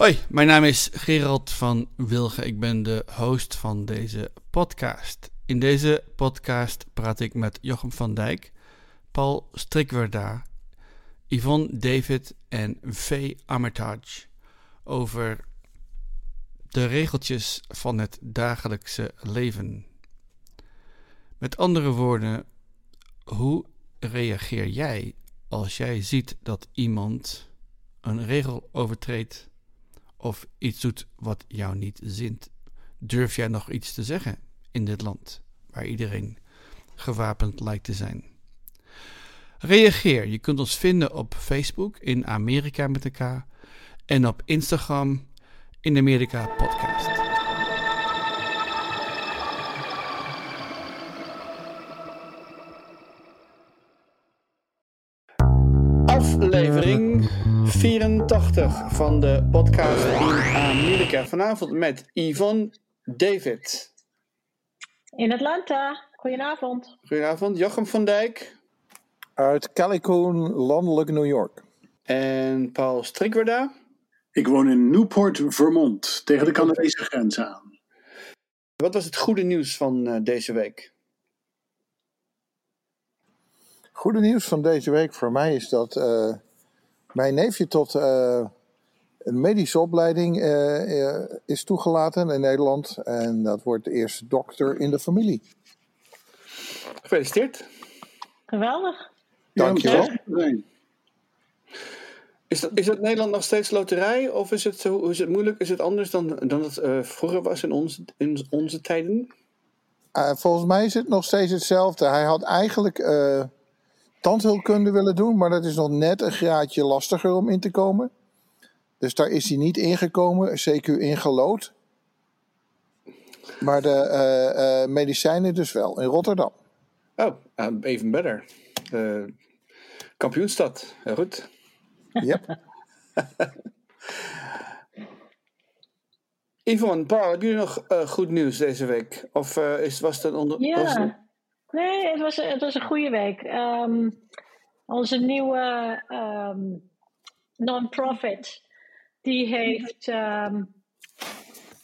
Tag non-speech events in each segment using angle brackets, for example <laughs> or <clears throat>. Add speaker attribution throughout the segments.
Speaker 1: Hoi, mijn naam is Gerald van Wilgen. Ik ben de host van deze podcast. In deze podcast praat ik met Jochem van Dijk, Paul Strikwerda, Yvonne David en V. Armitage over de regeltjes van het dagelijkse leven. Met andere woorden, hoe reageer jij als jij ziet dat iemand een regel overtreedt of iets doet wat jou niet zint? Durf jij nog iets te zeggen in dit land waar iedereen gewapend lijkt te zijn? Reageer. Je kunt ons vinden op Facebook in Amerika met elkaar en op Instagram in Amerika Podcast. 84 van de podcast in Amerika. Vanavond met Yvonne David.
Speaker 2: In Atlanta. Goedenavond.
Speaker 1: Goedenavond, Jochem van Dijk.
Speaker 3: Uit Calicoon, landelijk New York.
Speaker 1: En Paul Strikwerda.
Speaker 4: Ik woon in Newport, Vermont, tegen de Canadese grens aan.
Speaker 1: Wat was het goede nieuws van uh, deze week?
Speaker 3: Goede nieuws van deze week voor mij is dat uh, mijn neefje tot uh, een medische opleiding is toegelaten in Nederland. En dat wordt de eerste dokter in de familie.
Speaker 1: Gefeliciteerd.
Speaker 2: Geweldig.
Speaker 3: Dankjewel.
Speaker 4: Ja,
Speaker 1: is dat, is dat Nederland nog steeds loterij? Of is het, hoe is het moeilijk? Is het anders dan, dan het uh, vroeger was in onze, in onze tijden?
Speaker 3: Uh, volgens mij is het nog steeds hetzelfde. Hij had eigenlijk uh, tandheelkunde willen doen, maar dat is nog net een graadje lastiger om in te komen. Dus daar is hij niet ingekomen, CQ ingelood. Maar de medicijnen dus wel, in Rotterdam.
Speaker 1: Oh, even better. kampioenstad, heel goed.
Speaker 3: Yep. <laughs>
Speaker 1: Yvonne, Paul, hebben jullie nog uh, goed nieuws deze week? Of uh, is, was het een onder...
Speaker 2: Ja,
Speaker 1: was het...
Speaker 2: nee, het was, het was een goede week. Um, onze nieuwe um, non-profit, die heeft um,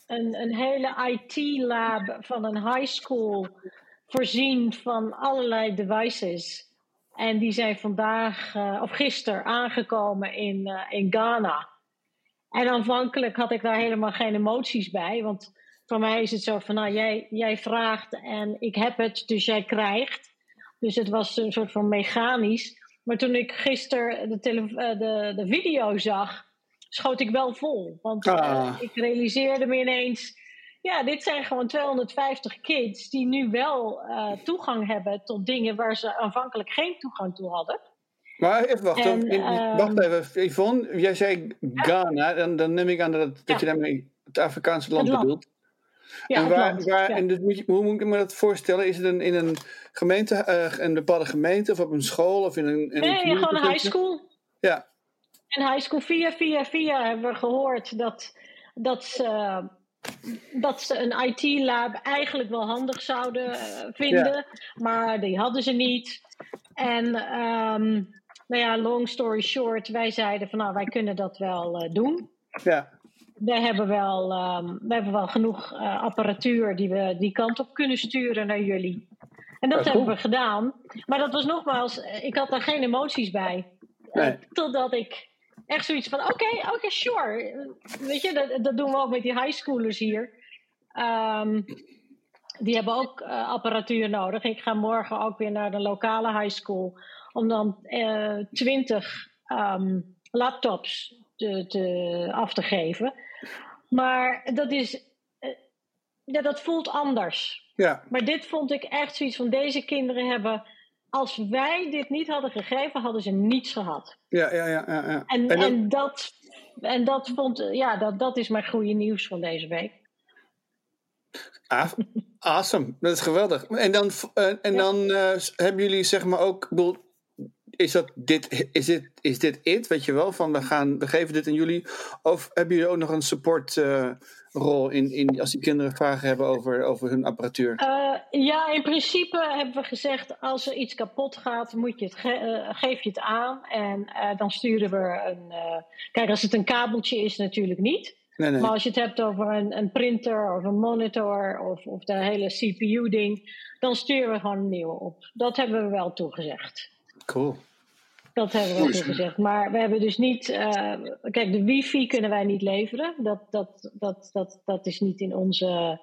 Speaker 2: een, een hele IT-lab van een high school voorzien van allerlei devices. En die zijn vandaag, uh, of gisteren, aangekomen in, uh, in Ghana. En aanvankelijk had ik daar helemaal geen emoties bij. Want voor mij is het zo van, nou, jij, jij vraagt en ik heb het, dus jij krijgt. Dus het was een soort van mechanisch. Maar toen ik gisteren de, tele- de, de video zag, schoot ik wel vol. Want uh,
Speaker 1: Ah.
Speaker 2: ik realiseerde me ineens ja, dit zijn gewoon 250 kids die nu wel uh, toegang hebben tot dingen waar ze aanvankelijk geen toegang toe hadden.
Speaker 1: Maar even wachten.
Speaker 2: En, ehm,
Speaker 1: wacht even, Yvonne. Jij zei Ghana. Dan, dan neem ik aan dat, dat
Speaker 2: Ja.
Speaker 1: je daarmee het Afrikaanse land
Speaker 2: Het land.
Speaker 1: bedoelt.
Speaker 2: Ja,
Speaker 1: en waar,
Speaker 2: land,
Speaker 1: waar,
Speaker 2: ja.
Speaker 1: en dus moet je, hoe moet ik me dat voorstellen? Is het een, in een gemeente, eh, een bepaalde gemeente of op een school of in een, in
Speaker 2: Nee, gewoon een high school.
Speaker 1: Ja,
Speaker 2: En high school via, via, via hebben we gehoord dat, dat, ze, dat ze een IT-lab eigenlijk wel handig zouden eh, vinden, maar die hadden ze niet. En ehm, nou ja, long story short, wij zeiden van nou, wij kunnen dat wel eh, doen.
Speaker 1: ja.
Speaker 2: We hebben wel, ehm, we hebben wel genoeg eh, apparatuur die we die kant op kunnen sturen naar jullie. En dat hebben we gedaan. Maar dat was nogmaals, eh, ik had daar geen emoties bij.
Speaker 1: Nee.
Speaker 2: totdat ik echt zoiets van, oké, oké, sure. Weet je, dat, dat doen we ook met die high schoolers hier. Ehm, die hebben ook eh, apparatuur nodig. Ik ga morgen ook weer naar de lokale high school. Om dan twintig ehm, laptops te, te, af te geven. Maar dat is... eh, ja, dat voelt anders.
Speaker 1: ja.
Speaker 2: Maar dit vond ik echt zoiets van deze kinderen hebben. Als wij dit niet hadden gegeven, hadden ze niets gehad.
Speaker 1: Ja, ja, ja, ja, ja.
Speaker 2: En,
Speaker 1: En
Speaker 2: dat, en dat vond ja, dat, dat is mijn goede nieuws van deze week.
Speaker 1: Ah, awesome, dat is geweldig. En dan, eh, en
Speaker 2: Ja.
Speaker 1: dan eh, hebben jullie zeg maar ook, bedoel, is, dat dit, is, dit, is dit it? Weet je wel, van we, gaan, we geven dit aan jullie? Of hebben jullie ook nog een supportrol in, in als die kinderen vragen hebben over, over hun apparatuur?
Speaker 2: Uh, ja, in principe hebben we gezegd: als er iets kapot gaat, moet je het ge uh, geef je het aan. En dan sturen we een. kijk, als het een kabeltje is, natuurlijk niet. Nee, nee. Maar als je het hebt over een, een printer of een monitor of, of de hele CPU-ding, dan sturen we gewoon een nieuwe op. Dat hebben we wel toegezegd.
Speaker 1: Cool.
Speaker 2: Dat hebben we wel toegezegd. Maar we hebben dus niet. Uh, kijk, de wifi kunnen wij niet leveren. Dat, dat, dat, dat, dat is niet in onze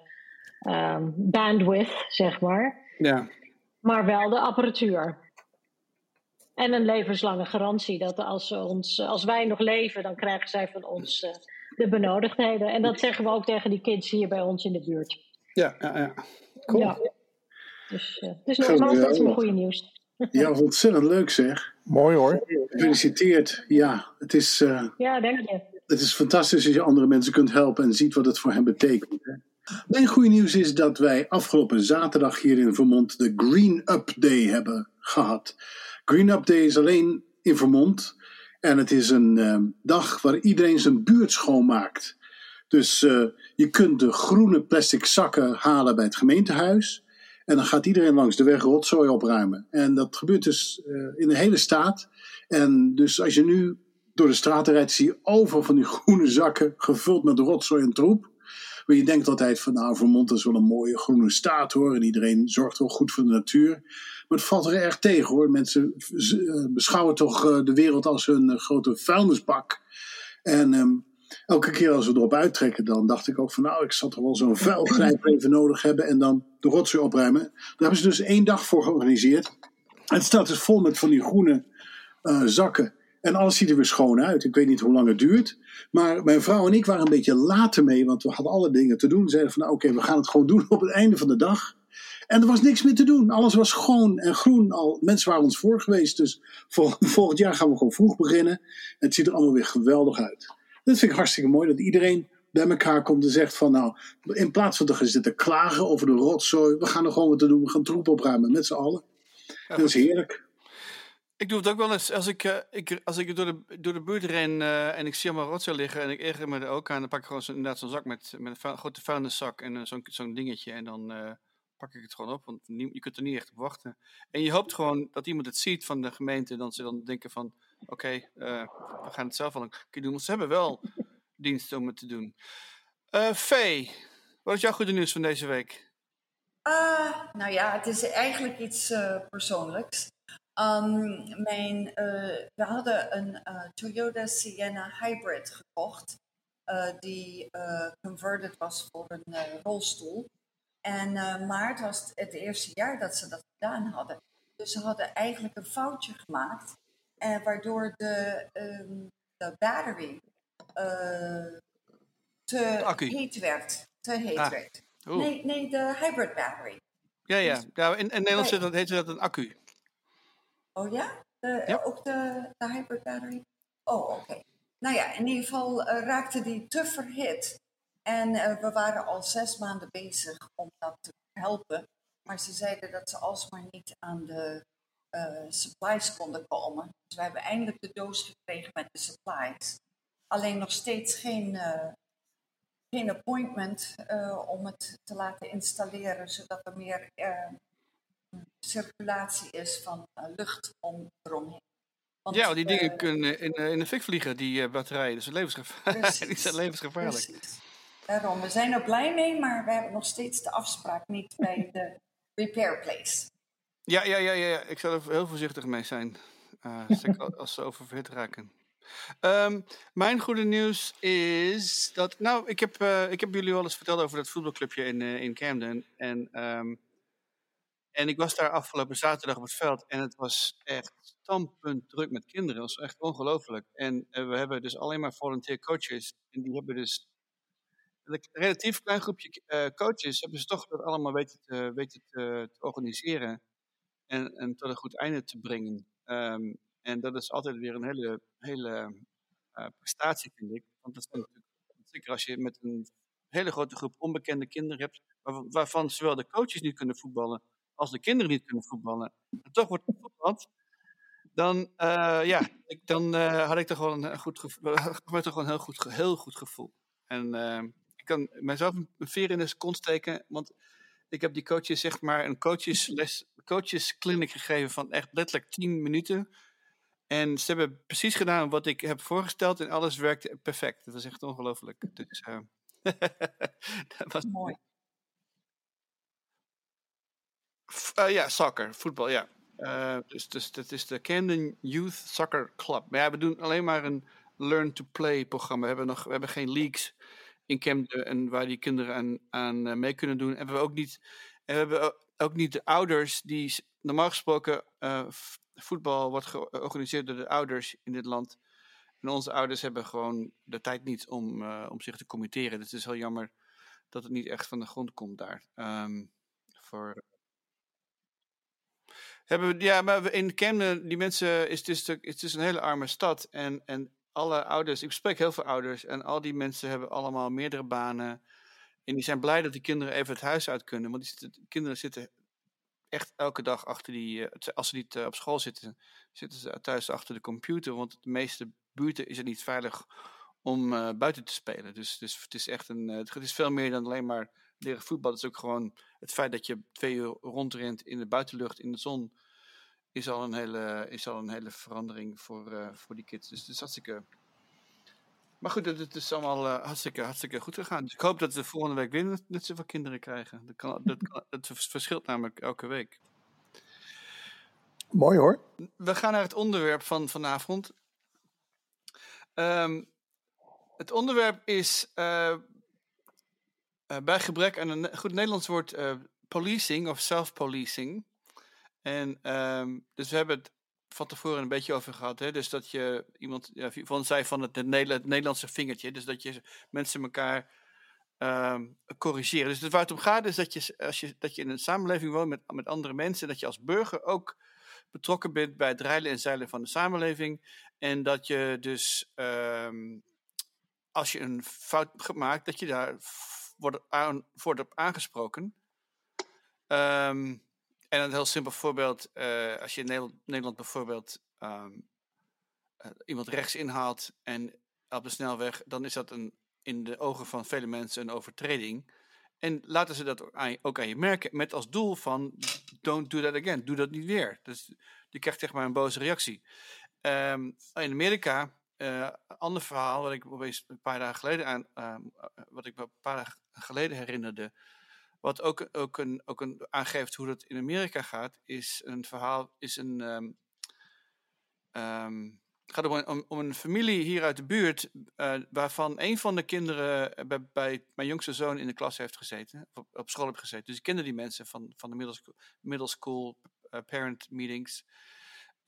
Speaker 2: um, bandwidth, zeg maar.
Speaker 1: Ja.
Speaker 2: Maar wel de apparatuur. En een levenslange garantie. Dat als, ons, als wij nog leven, dan krijgen zij van ons uh, de benodigdheden. En dat zeggen we ook tegen die kids hier bij ons in de buurt.
Speaker 1: Ja, ja, ja. Cool. Ja.
Speaker 2: Dus, uh, dus nogmaals, dat is mijn goede nieuws.
Speaker 4: Ja, ontzettend leuk zeg.
Speaker 3: Mooi hoor.
Speaker 4: Gefeliciteerd. Ja, het is, uh,
Speaker 2: ja, dank je.
Speaker 4: Het is fantastisch als je andere mensen kunt helpen en ziet wat het voor hen betekent. Hè? Mijn goede nieuws is dat wij afgelopen zaterdag hier in Vermont de Green Up Day hebben gehad. Green Up Day is alleen in Vermont en het is een uh, dag waar iedereen zijn buurt schoonmaakt. Dus uh, je kunt de groene plastic zakken halen bij het gemeentehuis. En dan gaat iedereen langs de weg rotzooi opruimen. En dat gebeurt dus uh, in de hele staat. En dus als je nu door de straten rijdt, zie je over van die <laughs> groene zakken gevuld met rotzooi en troep. Maar je denkt altijd van nou, Vermont is wel een mooie groene staat hoor. En iedereen zorgt wel goed voor de natuur. Maar het valt er erg tegen hoor. Mensen beschouwen toch de wereld als hun grote vuilnisbak. En um, elke keer als we erop uittrekken, dan dacht ik ook van nou, ik zal toch wel zo'n vuilgrijper <clears throat> even nodig hebben en dan de rotzooi opruimen. Daar hebben ze dus één dag voor georganiseerd. Het staat dus vol met van die groene uh, zakken. En alles ziet er weer schoon uit. Ik weet niet hoe lang het duurt. Maar mijn vrouw en ik waren een beetje later mee, want we hadden alle dingen te doen. Zeiden van nou, oké, we gaan het gewoon doen op het einde van de dag. En er was niks meer te doen. Alles was schoon en groen al. Mensen waren ons voor geweest. Dus vol, <laughs> volgend jaar gaan we gewoon vroeg beginnen. En het ziet er allemaal weer geweldig uit. Dat vind ik hartstikke mooi, dat iedereen bij elkaar komt en zegt van nou, in plaats van te gaan zitten klagen over de rotzooi, we gaan er gewoon wat te doen, we gaan troep opruimen met z'n allen. Ja, dat is heerlijk.
Speaker 1: Ik doe het ook wel eens als ik, uh, ik, als ik door, de, door de buurt ren uh, en ik zie allemaal rotzooi liggen en ik erger me er ook aan, dan pak ik gewoon zo, inderdaad zo'n zak met, met een grote vuilniszak en uh, zo'n zo'n dingetje en dan pak ik het gewoon op, want je kunt er niet echt op wachten. En je hoopt gewoon dat iemand het ziet van de gemeente, dan ze dan denken van, oké, okay, we gaan het zelf wel een keer doen. Want ze hebben wel diensten om het te doen. Uh, wat is jouw goede nieuws van deze week?
Speaker 5: Uh, nou ja, het is eigenlijk iets uh, persoonlijks. Um, mijn, we hadden een Toyota Sienna Hybrid gekocht. die converted was voor een rolstoel. En maar het was het eerste jaar dat ze dat gedaan hadden. Dus ze hadden eigenlijk een foutje gemaakt. En waardoor de, um, de battery te heet werd. Te heet ah. werd. Nee, nee, de hybrid battery.
Speaker 1: Ja, ja. Dus, ja in, in Nederland nee. heet dat een accu.
Speaker 5: Oh ja? De, ja. Ook de, de hybrid battery? Oh, oké. Okay. Nou ja, in ieder geval uh, raakte die te verhit. En uh, we waren al zes maanden bezig om dat te helpen. Maar ze zeiden dat ze alsmaar niet aan de uh, supplies konden komen. Dus we hebben eindelijk de doos gekregen met de supplies. Alleen nog steeds geen, uh, geen appointment uh, om het te laten installeren, zodat er meer circulatie is van lucht om eromheen.
Speaker 1: Want, ja, die dingen kunnen in, in de fik vliegen, die batterijen. Dus levensgevaarlijk. <laughs> die zijn levensgevaarlijk. Precies.
Speaker 5: Daarom, we zijn er blij mee, maar we hebben nog steeds de afspraak niet bij <laughs> de repair place.
Speaker 1: Ja, ja, ja, ja. ik zal er heel voorzichtig mee zijn. <laughs> Als ze oververhit raken. Um, mijn goede nieuws is dat. Nou, ik heb, uh, ik heb jullie wel eens verteld over dat voetbalclubje in, uh, in Camden. En, um, en ik was daar afgelopen zaterdag op het veld. En het was echt standpunt druk met kinderen. Dat was echt ongelooflijk. En we hebben dus alleen maar volunteer coaches. En die hebben dus. Een relatief klein groepje coaches hebben ze toch dat allemaal weten te, weten te, te organiseren en, en tot een goed einde te brengen. Um, en dat is altijd weer een hele, hele uh, prestatie, vind ik. Want dat is natuurlijk, zeker als je met een hele grote groep onbekende kinderen hebt, waarvan zowel de coaches niet kunnen voetballen als de kinderen niet kunnen voetballen. En toch wordt het voetbal. dan, uh, ja, ik, dan uh, had ik toch wel een goed gevoel. <laughs> toch gewoon een heel goed, heel goed gevoel. En ik kan mezelf een veer in de kont steken, want ik heb die coaches zeg maar een coachesles, coachesclinic gegeven van echt letterlijk 10 minuten. En ze hebben precies gedaan wat ik heb voorgesteld en alles werkte perfect. Dat was echt ongelooflijk. Dus, <laughs>
Speaker 5: dat was mooi.
Speaker 1: Uh, ja, soccer, voetbal, ja. Uh, dus, dus dat is de Camden Youth Soccer Club. Maar ja, we doen alleen maar een learn to play programma. We hebben, nog, we hebben geen leagues in Camden en waar die kinderen aan, aan mee kunnen doen. En we hebben ook niet, en we hebben ook niet de ouders die normaal gesproken voetbal wordt georganiseerd door de ouders in dit land. En onze ouders hebben gewoon de tijd niet om, om zich te committeren. Dus het is heel jammer dat het niet echt van de grond komt daar. Um, voor, hebben, ja, maar in Camden, die mensen, is het, het is een hele arme stad. En, en alle ouders, ik spreek heel veel ouders. En al die mensen hebben allemaal meerdere banen. En die zijn blij dat die kinderen even het huis uit kunnen. Want die kinderen zitten echt elke dag achter die, eh, als ze niet eh, op school zitten, zitten ze thuis achter de computer. Want de meeste buurten is het niet veilig om uh, buiten te spelen. Dus, dus het is echt een, het is veel meer dan alleen maar leren voetbal. Het is ook gewoon het feit dat je twee uur rondrent in de buitenlucht, in de zon, is al een hele, is al een hele verandering voor, voor die kids. Dus het is hartstikke. Maar goed, het is allemaal uh, hartstikke, hartstikke goed gegaan. Dus ik hoop dat we volgende week weer net zoveel kinderen krijgen. Dat, kan, dat, kan, dat verschilt namelijk elke week.
Speaker 3: Mooi hoor.
Speaker 1: We gaan naar het onderwerp van vanavond. Um, het onderwerp is uh, bij gebrek aan een goed Nederlands woord policing of self-policing. En um, dus we hebben het van tevoren een beetje over gehad. Hè? Dus dat je iemand van zei van het, het, Nederlandse vingertje. Dus dat je mensen elkaar um, corrigeren. Dus waar het om gaat is dat je, als je, dat je in een samenleving woont met, met andere mensen. Dat je als burger ook betrokken bent bij het rijden en zeilen van de samenleving. En dat je dus um, als je een fout maakt, dat je daar wordt, aan, wordt op aangesproken. Um, en een heel simpel voorbeeld, uh, als je in Nederland, Nederland bijvoorbeeld um, uh, iemand rechts inhaalt en op de snelweg, dan is dat een, in de ogen van vele mensen een overtreding. En laten ze dat ook aan, je, merken, met als doel van, don't do that again, doe dat niet weer. Dus je krijgt zeg maar een boze reactie. Um, in Amerika, uh, ander verhaal, wat ik opeens een paar dagen geleden aan, wat ik een paar dagen geleden herinnerde, wat ook, ook, een, ook een aangeeft hoe dat in Amerika gaat, is een verhaal, is een. Um, um, gaat om een, om, een familie hier uit de buurt, uh, waarvan een van de kinderen bij, bij, mijn jongste zoon in de klas heeft gezeten, op, op school heeft gezeten. Dus ik kende die mensen van, van de middle school, middle school uh, parent meetings.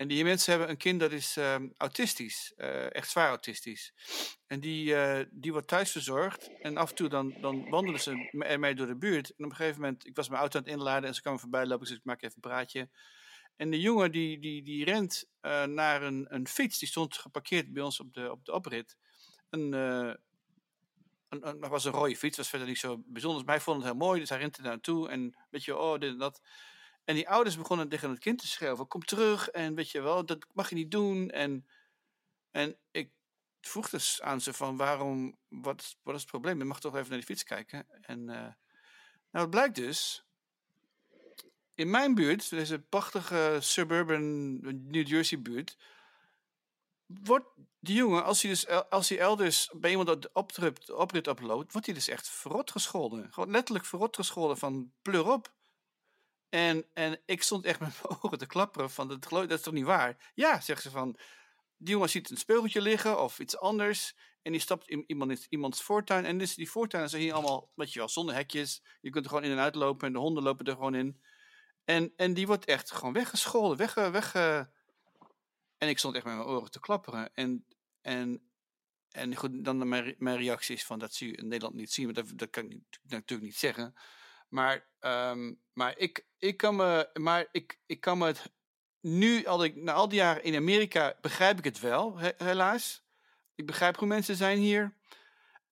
Speaker 1: En die mensen hebben een kind dat is uh, autistisch, uh, echt zwaar autistisch. En die, uh, die wordt thuis verzorgd. En af en toe dan, dan wandelen ze ermee door de buurt. En op een gegeven moment, ik was mijn auto aan het inladen en ze kwamen voorbij lopen. Dus ik maak even een praatje. En de jongen die, die, die rent naar een, een fiets. Die stond geparkeerd bij ons op de, op de oprit. Een, een, een, was een rode fiets, was verder niet zo bijzonder. Maar hij vond het heel mooi, dus hij rent er naartoe. En weet je, oh, dit en dat. En die ouders begonnen tegen het kind te schreeuwen: Kom terug en weet je wel, dat mag je niet doen. En, en ik vroeg dus aan ze: van waarom, wat, wat is het probleem? Je mag toch even naar die fiets kijken. En uh, nou, het blijkt dus. In mijn buurt, deze prachtige suburban New Jersey buurt, wordt die jongen, als hij, dus, als hij elders bij iemand op de oprit, oprit oploopt, wordt hij dus echt verrot gescholden. Gewoon letterlijk verrot gescholden van pleur op. En, en ik stond echt met <laughs> mijn ogen te klapperen van, dat, dat is toch niet waar? Ja, zeggen ze van, die jongen ziet een speugeltje liggen of iets anders. En die stapt in iemand, iemands voortuin. En dus die voortuinen zijn hier allemaal, weet je wel, zonder hekjes. Je kunt er gewoon in en uit lopen en de honden lopen er gewoon in. En, en die wordt echt gewoon weggescholden, weg, weg. En ik stond echt met mijn oren te klapperen. En, en, en goed, dan mijn, mijn reactie is van, dat zie je in Nederland niet zien. Maar dat, dat kan ik natuurlijk niet zeggen. Maar, um, maar, ik, ik kan me, maar ik, ik kan me het nu, na al die jaren in Amerika, begrijp ik het wel, he, helaas. Ik begrijp hoe mensen zijn hier.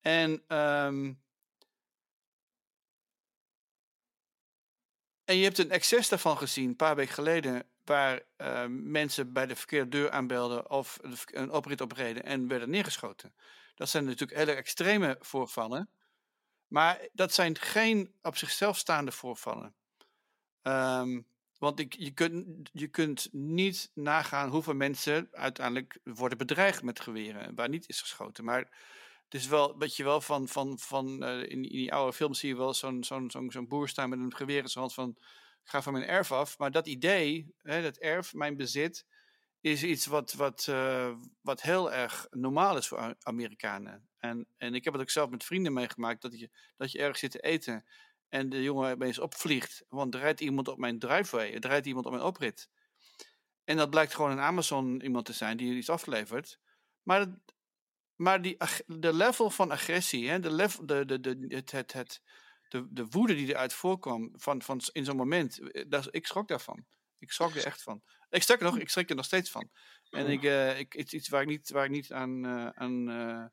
Speaker 1: En, um, en je hebt een excess daarvan gezien, een paar weken geleden, waar uh, mensen bij de verkeerde deur aanbelden of een oprit opreden en werden neergeschoten. Dat zijn natuurlijk hele extreme voorvallen. Maar dat zijn geen op zichzelf staande voorvallen. Um, want ik, je, kunt, je kunt niet nagaan hoeveel mensen uiteindelijk worden bedreigd met geweren waar niet is geschoten. Maar het is wel, weet je wel, van, van, van uh, in, in, die oude films zie je wel zo'n zo'n zo'n zo'n boer staan met een geweer in zijn hand van ga van mijn erf af. Maar dat idee, hè, dat erf, mijn bezit, is iets wat, wat, uh, wat heel erg normaal is voor Amerikanen. En, en ik heb het ook zelf met vrienden meegemaakt, dat je, dat je ergens zit te eten en de jongen opeens opvliegt. Want er rijdt iemand op mijn driveway, er rijdt iemand op mijn oprit. En dat blijkt gewoon een Amazon iemand te zijn die iets aflevert. Maar, maar die, de level van agressie, hè, de, level, de, de, de, het, het, het, de, de woede die eruit voorkwam van, van, in zo'n moment, eh, dat, ik schrok daarvan. Ik schrok er echt van. Ik sterker nog, ik schrik er nog steeds van. En ik, uh, ik, het is iets waar ik niet, waar ik niet aan, uh, aan, uh,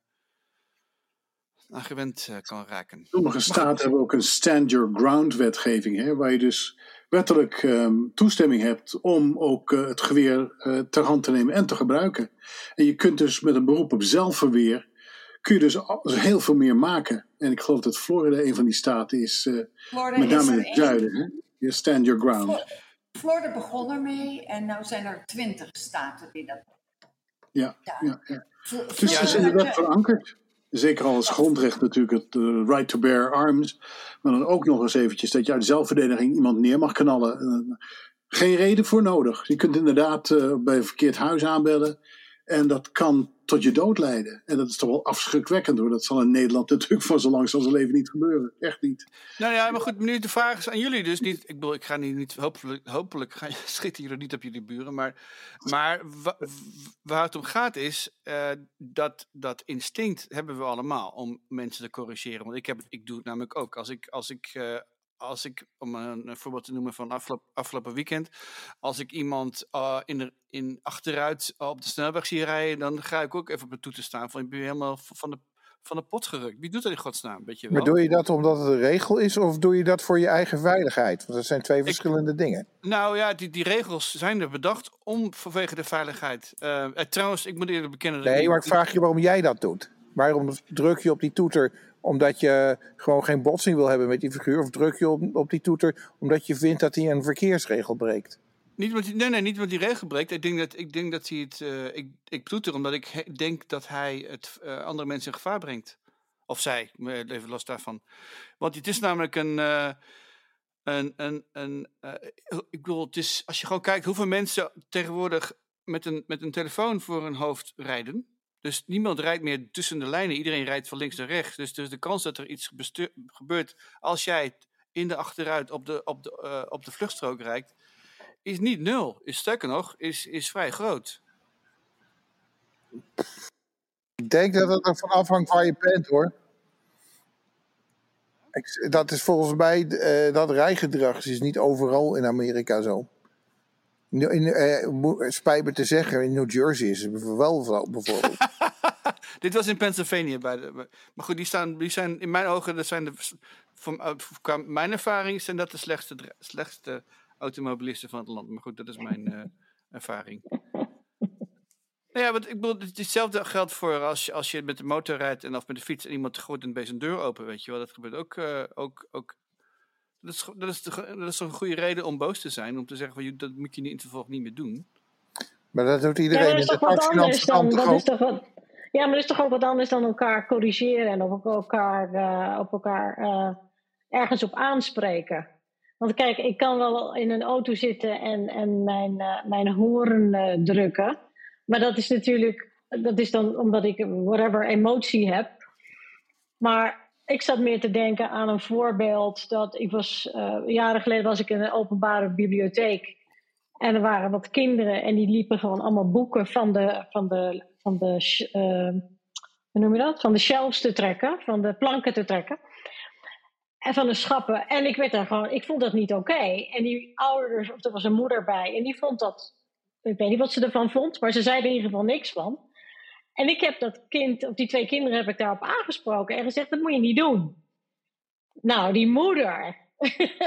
Speaker 1: aan gewend kan raken.
Speaker 4: Sommige staten hebben ook een stand your ground wetgeving, hè, waar je dus wettelijk um, toestemming hebt om ook het geweer ter hand te nemen en te gebruiken. En je kunt dus met een beroep op zelfverweer kun je dus heel veel meer maken. En ik geloof dat Florida een van die staten is, met name in het zuiden. Hè? Je stand your ground.
Speaker 5: Florida begon ermee en nu zijn er twintig staten die dat
Speaker 4: ja, ja. ja, ja. Dus het is in de wet verankerd. Zeker al als grondrecht natuurlijk het uh, right to bear arms. Maar dan ook nog eens eventjes dat je uit zelfverdediging iemand neer mag knallen. Uh, geen reden voor nodig. Je kunt inderdaad uh, bij een verkeerd huis aanbellen. En dat kan tot je dood leiden. En dat is toch wel afschrikwekkend hoor. Dat zal in Nederland <laughs> natuurlijk van zo lang als zijn leven niet gebeuren. Echt niet.
Speaker 1: Nou ja, maar goed, nu de vraag is aan jullie dus niet. Ik bedoel, ik ga niet, niet hopelijk, hopelijk ga, <laughs> schieten jullie niet op jullie buren. Maar, maar waar het om gaat is, uh, dat, dat instinct hebben we allemaal om mensen te corrigeren. Want ik, heb, ik doe het namelijk ook. Als ik, als ik uh, als ik, om een voorbeeld te noemen van afgelopen, afgelopen weekend, als ik iemand uh, in, de, in achteruit op de snelweg zie rijden, dan ga ik ook even op de toeter staan. Van ik ben helemaal van de, van de pot gerukt. Wie doet dat in godsnaam? Weet je wel?
Speaker 3: Maar doe je dat omdat het een regel is, of doe je dat voor je eigen veiligheid? Want dat zijn twee verschillende
Speaker 1: ik,
Speaker 3: dingen.
Speaker 1: Nou ja, die, die regels zijn er bedacht om vanwege de veiligheid. Uh, trouwens, ik moet eerlijk bekennen.
Speaker 3: Nee, maar ik vraag je waarom jij dat doet. Waarom druk je op die toeter omdat je gewoon geen botsing wil hebben met die figuur? Of druk je op, op die toeter omdat je vindt dat hij een verkeersregel breekt?
Speaker 1: Niet met, nee, nee, niet met die regel breekt. Ik denk dat, ik denk dat hij het. Uh, ik, ik toeter omdat ik denk dat hij het uh, andere mensen in gevaar brengt. Of zij, even los daarvan. Want het is namelijk een. Een, een, een ik bedoel, het is, als je gewoon kijkt hoeveel mensen tegenwoordig met een, met een telefoon voor hun hoofd rijden. Dus niemand rijdt meer tussen de lijnen. Iedereen rijdt van links naar rechts. Dus, dus de kans dat er iets gebeurt als jij in de achteruit op de, op de, uh, op de vluchtstrook rijdt, is niet nul. Is sterker nog, is, is vrij groot.
Speaker 3: Ik denk dat het ervan afhangt waar je bent hoor. Dat is volgens mij, uh, dat rijgedrag is niet overal in Amerika zo. In, uh, spijt me te zeggen, in New Jersey is het wel bijvoorbeeld. <laughs>
Speaker 1: Dit was in Pennsylvania. Bij de, maar goed, die, staan, die zijn in mijn ogen, dat zijn de, van, qua mijn ervaring, zijn dat de slechtste, slechtste automobilisten van het land. Maar goed, dat is mijn uh, ervaring. Nou ja, want ik bedoel, hetzelfde geldt voor als je, als je met de motor rijdt en of met de fiets en iemand gooit een beetje een deur open, weet je wel. Dat gebeurt ook, ook, ook dat is, dat, is de, dat is een goede reden om boos te zijn. Om te zeggen, van, dat moet je in het vervolg niet meer doen.
Speaker 3: Maar dat doet iedereen.
Speaker 2: Ja, dat is toch wat anders dan, dat is toch wat, ja, maar dat is toch ook wat anders dan elkaar corrigeren en op elkaar, uh, op elkaar uh, ergens op aanspreken. Want kijk, ik kan wel in een auto zitten en, en mijn, uh, mijn horen drukken. Maar dat is natuurlijk, dat is dan omdat ik whatever emotie heb. Maar ik zat meer te denken aan een voorbeeld dat ik was, jaren geleden was ik in een openbare bibliotheek. En er waren wat kinderen en die liepen gewoon allemaal boeken van de, van de, van de, uh, hoe noem je dat? Van de shelves te trekken, van de planken te trekken. En van de schappen. En ik werd daar gewoon, ik vond dat niet oké. En die ouders, of er was een moeder bij, en die vond dat, ik weet niet wat ze ervan vond, maar ze zei in ieder geval niks van. En ik heb dat kind, of die twee kinderen heb ik daarop aangesproken en gezegd, dat moet je niet doen. Nou, die moeder,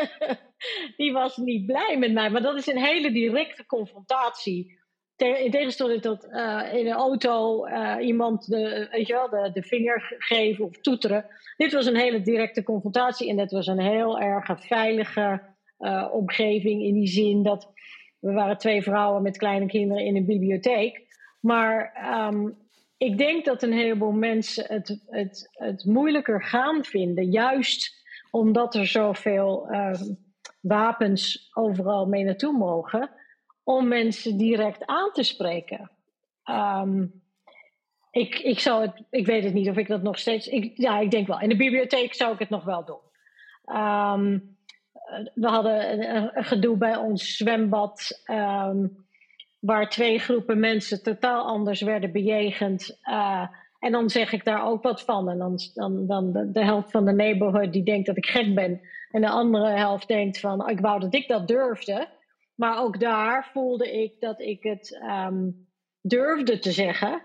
Speaker 2: <laughs> die was niet blij met mij. Maar dat is een hele directe confrontatie. in tegenstelling tot uh, in een auto uh, iemand de, weet je de, de vinger geven of toeteren. Dit was een hele directe confrontatie en dat was een heel erg veilige uh, omgeving in die zin dat we waren twee vrouwen met kleine kinderen in een bibliotheek. Maar um, ik denk dat een heleboel mensen het, het, het moeilijker gaan vinden, juist omdat er zoveel uh, wapens overal mee naartoe mogen, om mensen direct aan te spreken. Um, ik, ik, zou het, ik weet het niet of ik dat nog steeds. Ik, ja, ik denk wel. In de bibliotheek zou ik het nog wel doen. Um, we hadden een, gedoe bij ons zwembad. Waar twee groepen mensen totaal anders werden bejegend. Uh, en dan zeg ik daar ook wat van. En dan, dan, dan de, de, helft van de neighborhood die denkt dat ik gek ben. En de andere helft denkt van, ik wou dat ik dat durfde. Maar ook daar voelde ik dat ik het um, durfde te zeggen.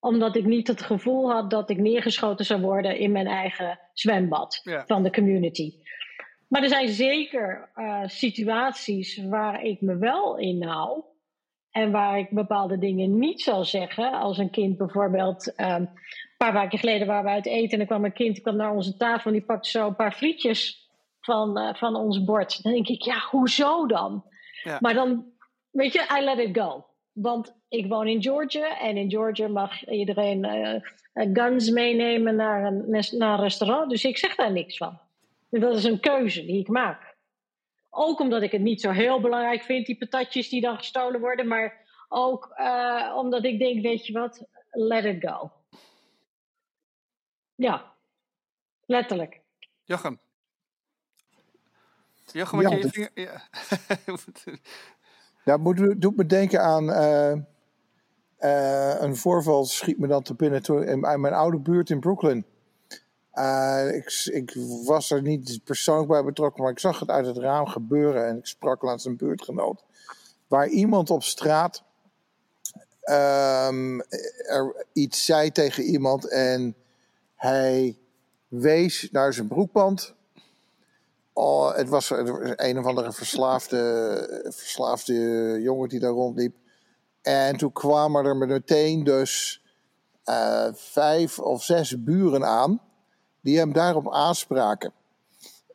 Speaker 2: Omdat ik niet het gevoel had dat ik neergeschoten zou worden in mijn eigen zwembad ja. van de community. Maar er zijn zeker uh, situaties waar ik me wel inhoud. En waar ik bepaalde dingen niet zal zeggen. Als een kind bijvoorbeeld. Um, een paar weken geleden waren we uit eten. En er kwam een kind kwam naar onze tafel. En die pakte zo een paar frietjes van, uh, van ons bord. Dan denk ik, ja, hoezo dan? Ja. Maar dan, weet je, I let it go. Want ik woon in Georgia. En in Georgia mag iedereen uh, guns meenemen naar een, naar een restaurant. Dus ik zeg daar niks van. Dat is een keuze die ik maak. Ook omdat ik het niet zo heel belangrijk vind, die patatjes die dan gestolen worden. Maar ook uh, omdat ik denk, weet je wat, let it go. Ja, letterlijk.
Speaker 1: Jochem. Jochem, wat ja, je vinger... Ja.
Speaker 3: ja, moet, doet me denken aan... Uh, uh, een voorval schiet me dan te binnen toen in mijn oude buurt in Brooklyn. Uh, ik, was er niet persoonlijk bij betrokken, maar ik zag het uit het raam gebeuren en ik sprak langs een buurtgenoot. Waar iemand op straat um, er iets zei tegen iemand en hij wees naar zijn broekband. Oh, het, was, een of andere verslaafde, verslaafde jongen die daar rondliep. En toen kwamen er meteen dus uh, vijf of zes buren aan die hem daarop aanspraken.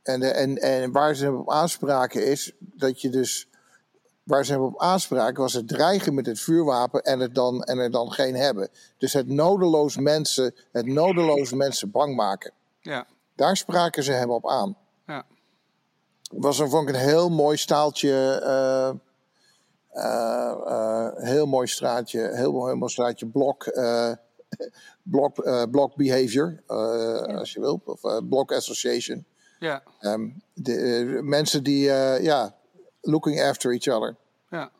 Speaker 3: En, en, en waar ze hem op aanspraken is dat je dus. Waar ze hem op aanspraken was het dreigen met het vuurwapen en, het dan, en er dan geen hebben. Dus het nodeloos mensen, het nodeloos mensen bang maken.
Speaker 1: Ja.
Speaker 3: Daar spraken ze hem op aan.
Speaker 1: Ja.
Speaker 3: Was een, vond ik een heel mooi staaltje. Uh, uh, uh, heel mooi straatje, heel, heel mooi straatje blok block, uh, block behavior, uh, ja. als je wilt, of uh, block association.
Speaker 1: Ja.
Speaker 3: Um, de, mensen die, ja, looking after each other.
Speaker 1: Ja.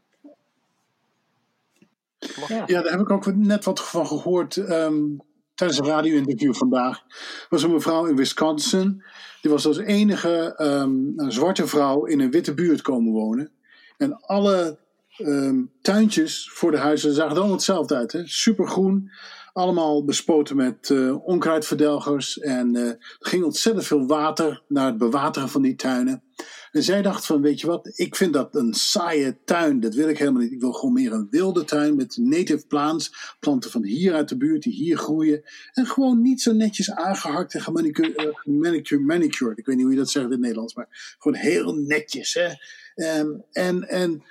Speaker 4: Ja. ja, daar heb ik ook net wat van gehoord um, tijdens een radio-interview vandaag. Er was een mevrouw in Wisconsin. Die was als enige um, een zwarte vrouw in een witte buurt komen wonen. En alle um, tuintjes voor de huizen zagen er allemaal hetzelfde uit. Hè? Supergroen. Allemaal bespoten met uh, onkruidverdelgers. En uh, er ging ontzettend veel water naar het bewateren van die tuinen. En zij dacht van, weet je wat, ik vind dat een saaie tuin. Dat wil ik helemaal niet. Ik wil gewoon meer een wilde tuin met native plants. Planten van hier uit de buurt die hier groeien. En gewoon niet zo netjes aangehakt en gemanicured. Uh, manicured. Ik weet niet hoe je dat zegt in het Nederlands. Maar gewoon heel netjes. Hè? Um, en, en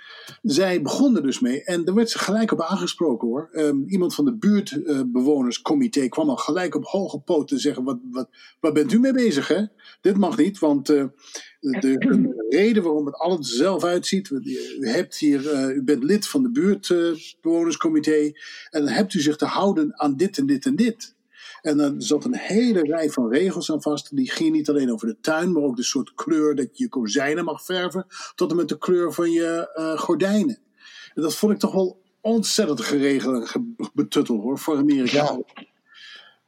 Speaker 4: zij begon er dus mee en daar werd ze gelijk op aangesproken hoor. Um, iemand van de buurtbewonerscomité uh, kwam al gelijk op hoge poten zeggen: wat, wat, wat bent u mee bezig? Hè? Dit mag niet, want uh, de, de, reden waarom het alles zelf uitziet. U, hebt hier, uh, u bent lid van de buurtbewonerscomité en dan hebt u zich te houden aan dit en dit en dit. En dan zat een hele rij van regels aan vast. Die gingen niet alleen over de tuin, maar ook de soort kleur dat je kozijnen mag verven. Tot en met de kleur van je uh, gordijnen. En dat vond ik toch wel ontzettend geregeld en betuttel hoor, voor Amerika.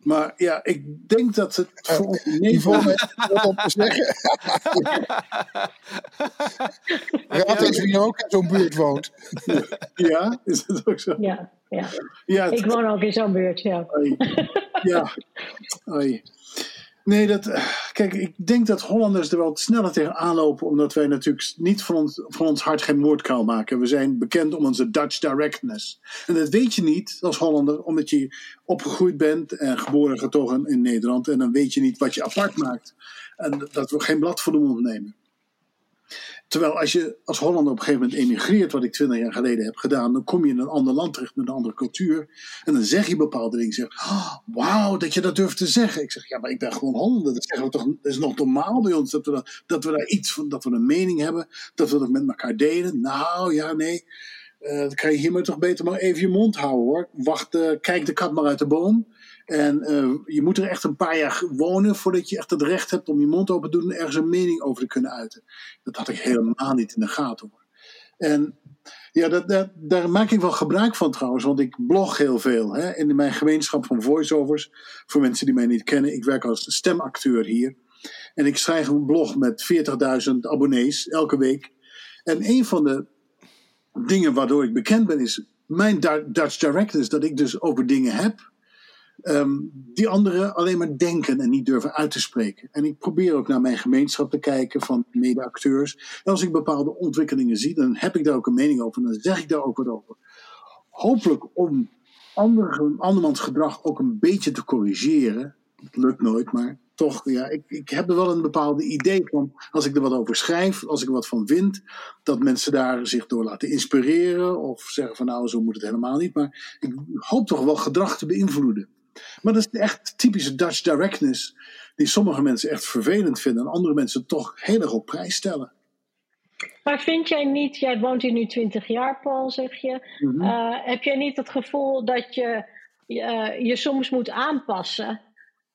Speaker 4: Maar ja, ik denk dat het voor uh,
Speaker 3: Yvonne wat op te zeggen. <laughs> Raad eens wie ook in zo'n buurt woont. <laughs>
Speaker 4: Ja, is het ook zo?
Speaker 2: Ja, ja. ja het, ik woon ook in zo'n buurt, ja.
Speaker 4: Ja, <laughs> Oei. Nee, dat, kijk, ik denk dat Hollanders er wel sneller tegen aanlopen, omdat wij natuurlijk niet van ons, van ons hart geen moordkuil maken. We zijn bekend om onze Dutch directness. En dat weet je niet als Hollander, omdat je opgegroeid bent en geboren en getogen in Nederland. En dan weet je niet wat je apart maakt. En dat we geen blad voor de mond nemen. Terwijl als je als Hollander op een gegeven moment emigreert, wat ik twintig jaar geleden heb gedaan, dan kom je in een ander land terecht met een andere cultuur. En dan zeg je bepaalde dingen. Zeg, oh, wauw, dat je dat durft te zeggen. Ik zeg, ja, maar ik ben gewoon Hollander. Dat, zeggen we toch, dat is nog normaal bij ons. Dat we, dat, we daar iets van, dat we een mening hebben. Dat we dat met elkaar delen. Nou, ja, nee. Uh, dan kan je hiermee toch beter maar even je mond houden hoor. Wacht, uh, kijk de kat maar uit de boom. En uh, je moet er echt een paar jaar wonen voordat je echt het recht hebt om je mond open te doen en ergens een mening over te kunnen uiten. Dat had ik helemaal niet in de gaten hoor. En ja, dat, daar maak ik wel gebruik van trouwens, want ik blog heel veel. Hè, in mijn gemeenschap van voiceovers. Voor mensen die mij niet kennen, ik werk als stemacteur hier. En ik schrijf een blog met 40.000 abonnees elke week. En een van de dingen waardoor ik bekend ben is mijn Dutch Directors, dat ik dus over dingen heb Um, die anderen alleen maar denken en niet durven uit te spreken. En ik probeer ook naar mijn gemeenschap te kijken van mede-acteurs. En als ik bepaalde ontwikkelingen zie, dan heb ik daar ook een mening over. En dan zeg ik daar ook wat over. Hopelijk om andere, andermans gedrag ook een beetje te corrigeren. Het lukt nooit, maar toch, ja, ik, ik heb er wel een bepaalde idee van. Als ik er wat over schrijf, als ik er wat van vind, dat mensen daar zich door laten inspireren. Of zeggen van nou, zo moet het helemaal niet. Maar ik hoop toch wel gedrag te beïnvloeden. Maar dat is echt typische Dutch directness, die sommige mensen echt vervelend vinden en andere mensen toch heel erg op prijs stellen.
Speaker 2: Maar vind jij niet, jij woont hier nu 20 jaar, Paul, zeg je. Mm heb jij niet het gevoel dat je uh, je soms moet aanpassen,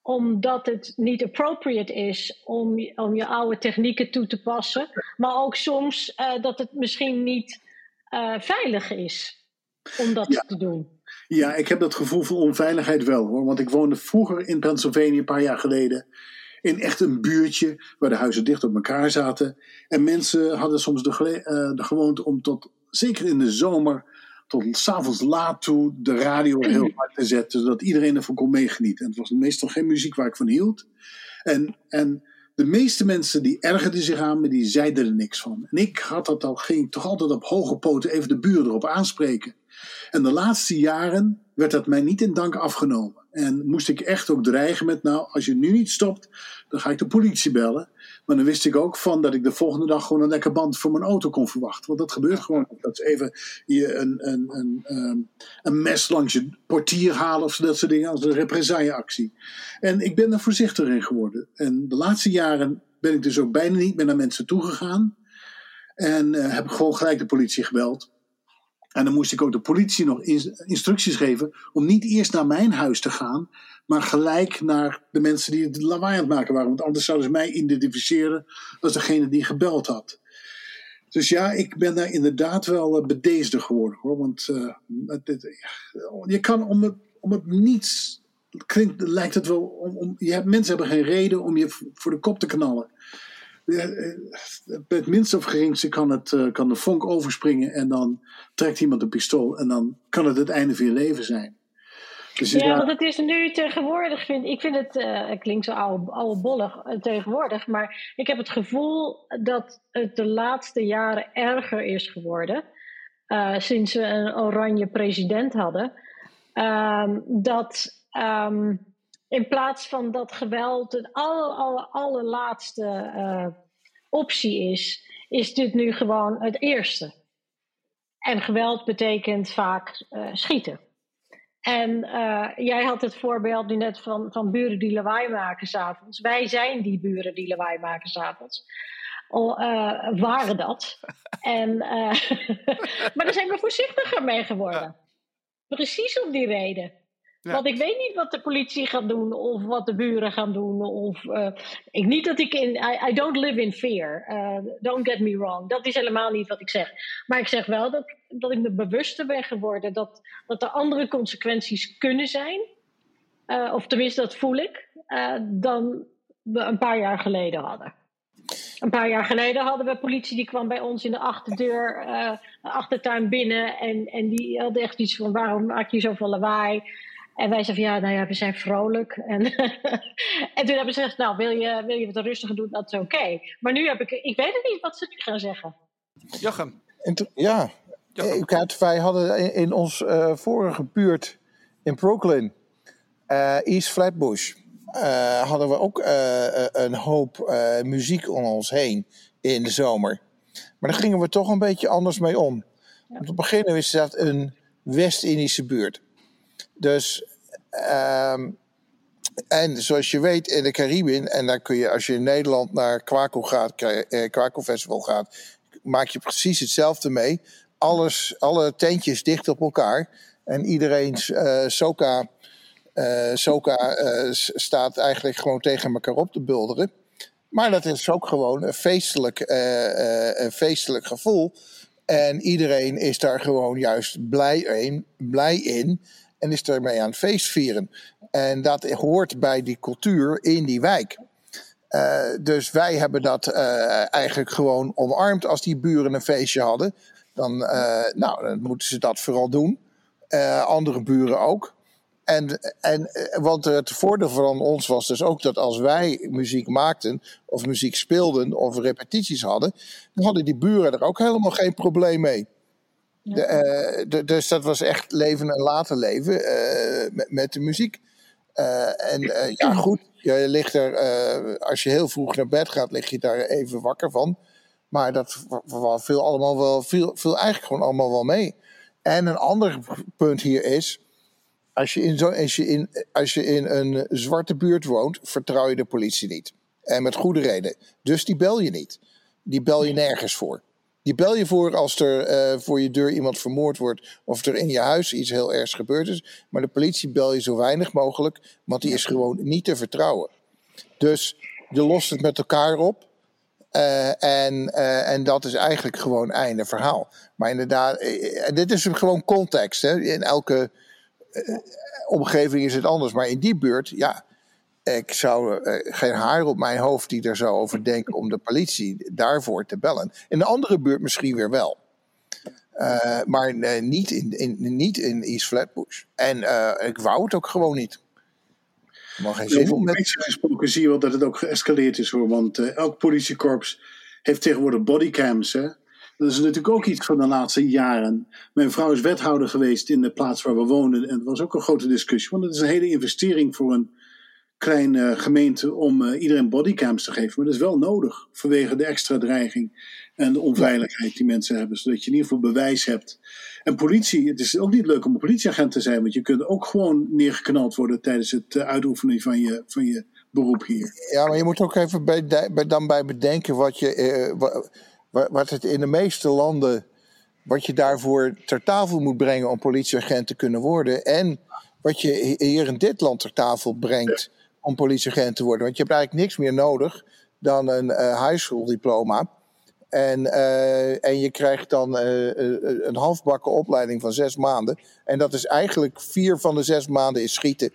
Speaker 2: omdat het niet appropriate is om, om je oude technieken toe te passen, maar ook soms uh, dat het misschien niet veilig is om dat ja. te doen?
Speaker 4: Ja, ik heb dat gevoel van onveiligheid wel hoor. Want ik woonde vroeger in Pennsylvania, een paar jaar geleden. In echt een buurtje waar de huizen dicht op elkaar zaten. En mensen hadden soms de, uh, de gewoonte om tot, zeker in de zomer, tot s'avonds laat toe de radio heel <clears throat> hard te zetten. Zodat iedereen ervan kon meegenieten. En het was meestal geen muziek waar ik van hield. En, en de meeste mensen die ergerden zich aan me, die zeiden er niks van. En ik had dat al, ging toch altijd op hoge poten even de buren erop aanspreken. En de laatste jaren werd dat mij niet in dank afgenomen. En moest ik echt ook dreigen met, nou, als je nu niet stopt, dan ga ik de politie bellen. Maar dan wist ik ook van dat ik de volgende dag gewoon een lekker band voor mijn auto kon verwachten. Want dat gebeurt gewoon. Dat ze even je een, een, een, ehm, een mes langs je portier halen of dat soort dingen als een represailleactie. En ik ben er voorzichtiger in geworden. En de laatste jaren ben ik dus ook bijna niet meer naar mensen toegegaan. En uh, heb ik gewoon gelijk de politie gebeld. En dan moest ik ook de politie nog instructies geven om niet eerst naar mijn huis te gaan, maar gelijk naar de mensen die het lawaai aan het maken waren. Want anders zouden ze mij identificeren als degene die gebeld had. Dus ja, ik ben daar inderdaad wel uh, bedeesder geworden hoor. Want het, je kan om het, om het niets. Klinkt, lijkt het wel. Om, om, je hebt, mensen hebben geen reden om je voor de kop te knallen. Eh, het minste of geringste kan, het, eh, kan de vonk overspringen en dan trekt iemand een pistool en dan kan het het einde van je leven zijn.
Speaker 2: Dus ja, want het is nu tegenwoordig, vind, ik vind het, uh, het klinkt zo oude, oude bollig tegenwoordig, maar ik heb het gevoel dat het de laatste jaren erger is geworden, uh, sinds we een oranje president hadden, um, dat um, in plaats van dat geweld het aller, aller, allerlaatste uh, optie is, is dit nu gewoon het eerste. En geweld betekent vaak uh, schieten. En uh, jij had het voorbeeld nu net van, van buren die lawaai maken s'avonds. Wij zijn die buren die lawaai maken s'avonds. Uh, waren dat. en, <laughs> maar daar zijn we voorzichtiger mee geworden. Precies om die reden. Want ik weet niet wat de politie gaat doen of wat de buren gaan doen. Of, uh, ik, niet dat ik in. I, don't live in fear. Uh, don't get me wrong. Dat is helemaal niet wat ik zeg. Maar ik zeg wel dat, dat ik me bewuster ben geworden dat, dat er andere consequenties kunnen zijn. Uh, of tenminste, dat voel ik. dan we een paar jaar geleden hadden. Een paar jaar geleden hadden we politie die kwam bij ons in de achterdeur, achtertuin binnen. En, en die had echt iets van: waarom maak je zoveel lawaai? En wij zeiden van ja, nou ja, we zijn vrolijk. En, <laughs> en toen hebben ze gezegd, nou, wil je, wil je wat rustiger doen? Dat is oké. Maar nu heb ik, ik weet het niet wat ze nu gaan zeggen.
Speaker 1: Jochem.
Speaker 3: Ja, ik wij hadden in, in ons uh, vorige buurt in Brooklyn, uh, East Flatbush, uh, hadden we ook een hoop muziek om ons heen in de zomer. Maar daar gingen we toch een beetje anders mee om. Ja. Om te beginnen is dat een West-Indische buurt. Dus, um, en zoals je weet in de Cariben, en dan kun je als je in Nederland naar Kwaku gaat, eh, Kwaku Festival gaat, maak je precies hetzelfde mee. Alles, alle tentjes dicht op elkaar. En iedereen's uh, soca, uh, soca staat eigenlijk gewoon tegen elkaar op te bulderen. Maar dat is ook gewoon een feestelijk, een feestelijk gevoel. En iedereen is daar gewoon juist blij in, blij in en is ermee aan het feest vieren. En dat hoort bij die cultuur in die wijk. Uh, dus wij hebben dat uh, eigenlijk gewoon omarmd als die buren een feestje hadden. Dan, uh, nou, moeten ze dat vooral doen. andere buren ook. En, en want het voordeel van ons was dus ook dat als wij muziek maakten, of muziek speelden, of repetities hadden, dan hadden die buren er ook helemaal geen probleem mee. De, uh, de, dus dat was echt leven en laten leven uh, met, met, de muziek. Uh, en ja, goed, je ligt er, als je heel vroeg naar bed gaat, lig je daar even wakker van. Maar dat viel allemaal wel, viel, viel eigenlijk gewoon allemaal wel mee. En een ander punt hier is, als je, in zo, als, je in, als je in een zwarte buurt woont, vertrouw je de politie niet. En met goede reden. Dus die bel je niet. Die bel je nergens voor. Die bel je voor als er uh, voor je deur iemand vermoord wordt of er in je huis iets heel ergs gebeurd is. Maar de politie bel je zo weinig mogelijk, want die is gewoon niet te vertrouwen. Dus je lost het met elkaar op. Uh, en, uh, en dat is eigenlijk gewoon einde verhaal. Maar inderdaad, en dit is gewoon context. Hè? In elke omgeving is het anders. Maar in die buurt, ja, ik zou uh, geen haar op mijn hoofd die er zou over <laughs> denken om de politie daarvoor te bellen. In de andere buurt misschien weer wel. Uh, maar uh, niet, in, in, niet in East Flatbush. En ik wou het ook gewoon niet.
Speaker 4: Maar geen zin om met... gesproken zie je wel dat het ook geëscaleerd is hoor. Want elk politiekorps heeft tegenwoordig bodycams. Hè? Dat is natuurlijk ook iets van de laatste jaren. Mijn vrouw is wethouder geweest in de plaats waar we woonden. En dat was ook een grote discussie. Want het is een hele investering voor een kleine gemeente om uh, iedereen bodycams te geven. Maar dat is wel nodig vanwege de extra dreiging en de onveiligheid die mensen hebben. Zodat je in ieder geval bewijs hebt. En politie, het is ook niet leuk om een politieagent te zijn, want je kunt ook gewoon neergeknald worden tijdens het uh, uitoefenen van je, van je beroep hier.
Speaker 3: Ja, maar je moet ook even bij, bij dan bij bedenken wat, je, wat, wat het in de meeste landen, wat je daarvoor ter tafel moet brengen om politieagent te kunnen worden. En wat je hier in dit land ter tafel brengt om politieagent te worden. Want je hebt eigenlijk niks meer nodig dan een uh, high school diploma. En, uh, en je krijgt dan uh, een halfbakken opleiding van zes maanden. En dat is eigenlijk vier van de zes maanden is schieten.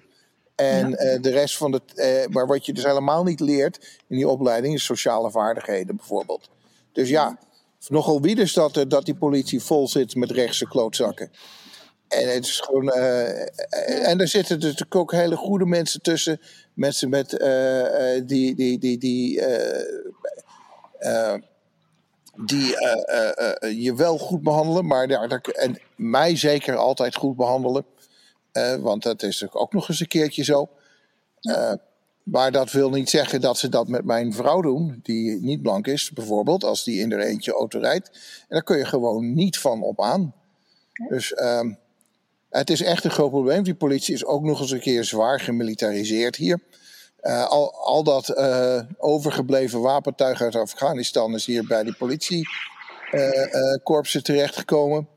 Speaker 3: En ja. de rest van de. maar wat je dus helemaal niet leert in die opleiding is sociale vaardigheden bijvoorbeeld. Dus ja, nogal wie is dat, dat die politie vol zit met rechtse klootzakken. En het is gewoon. En er zitten natuurlijk ook hele goede mensen tussen. Mensen met, uh, die, die, die, die, die je wel goed behandelen, maar daar, en mij zeker altijd goed behandelen. want dat is ook nog eens een keertje zo. maar dat wil niet zeggen dat ze dat met mijn vrouw doen, die niet blank is, bijvoorbeeld, als die in er eentje auto rijdt. En daar kun je gewoon niet van op aan. Dus. Uh, het is echt een groot probleem. Die politie is ook nog eens een keer zwaar gemilitariseerd hier. Uh, al, al dat uh, overgebleven wapentuig uit Afghanistan is hier bij die politiekorpsen uh, terechtgekomen.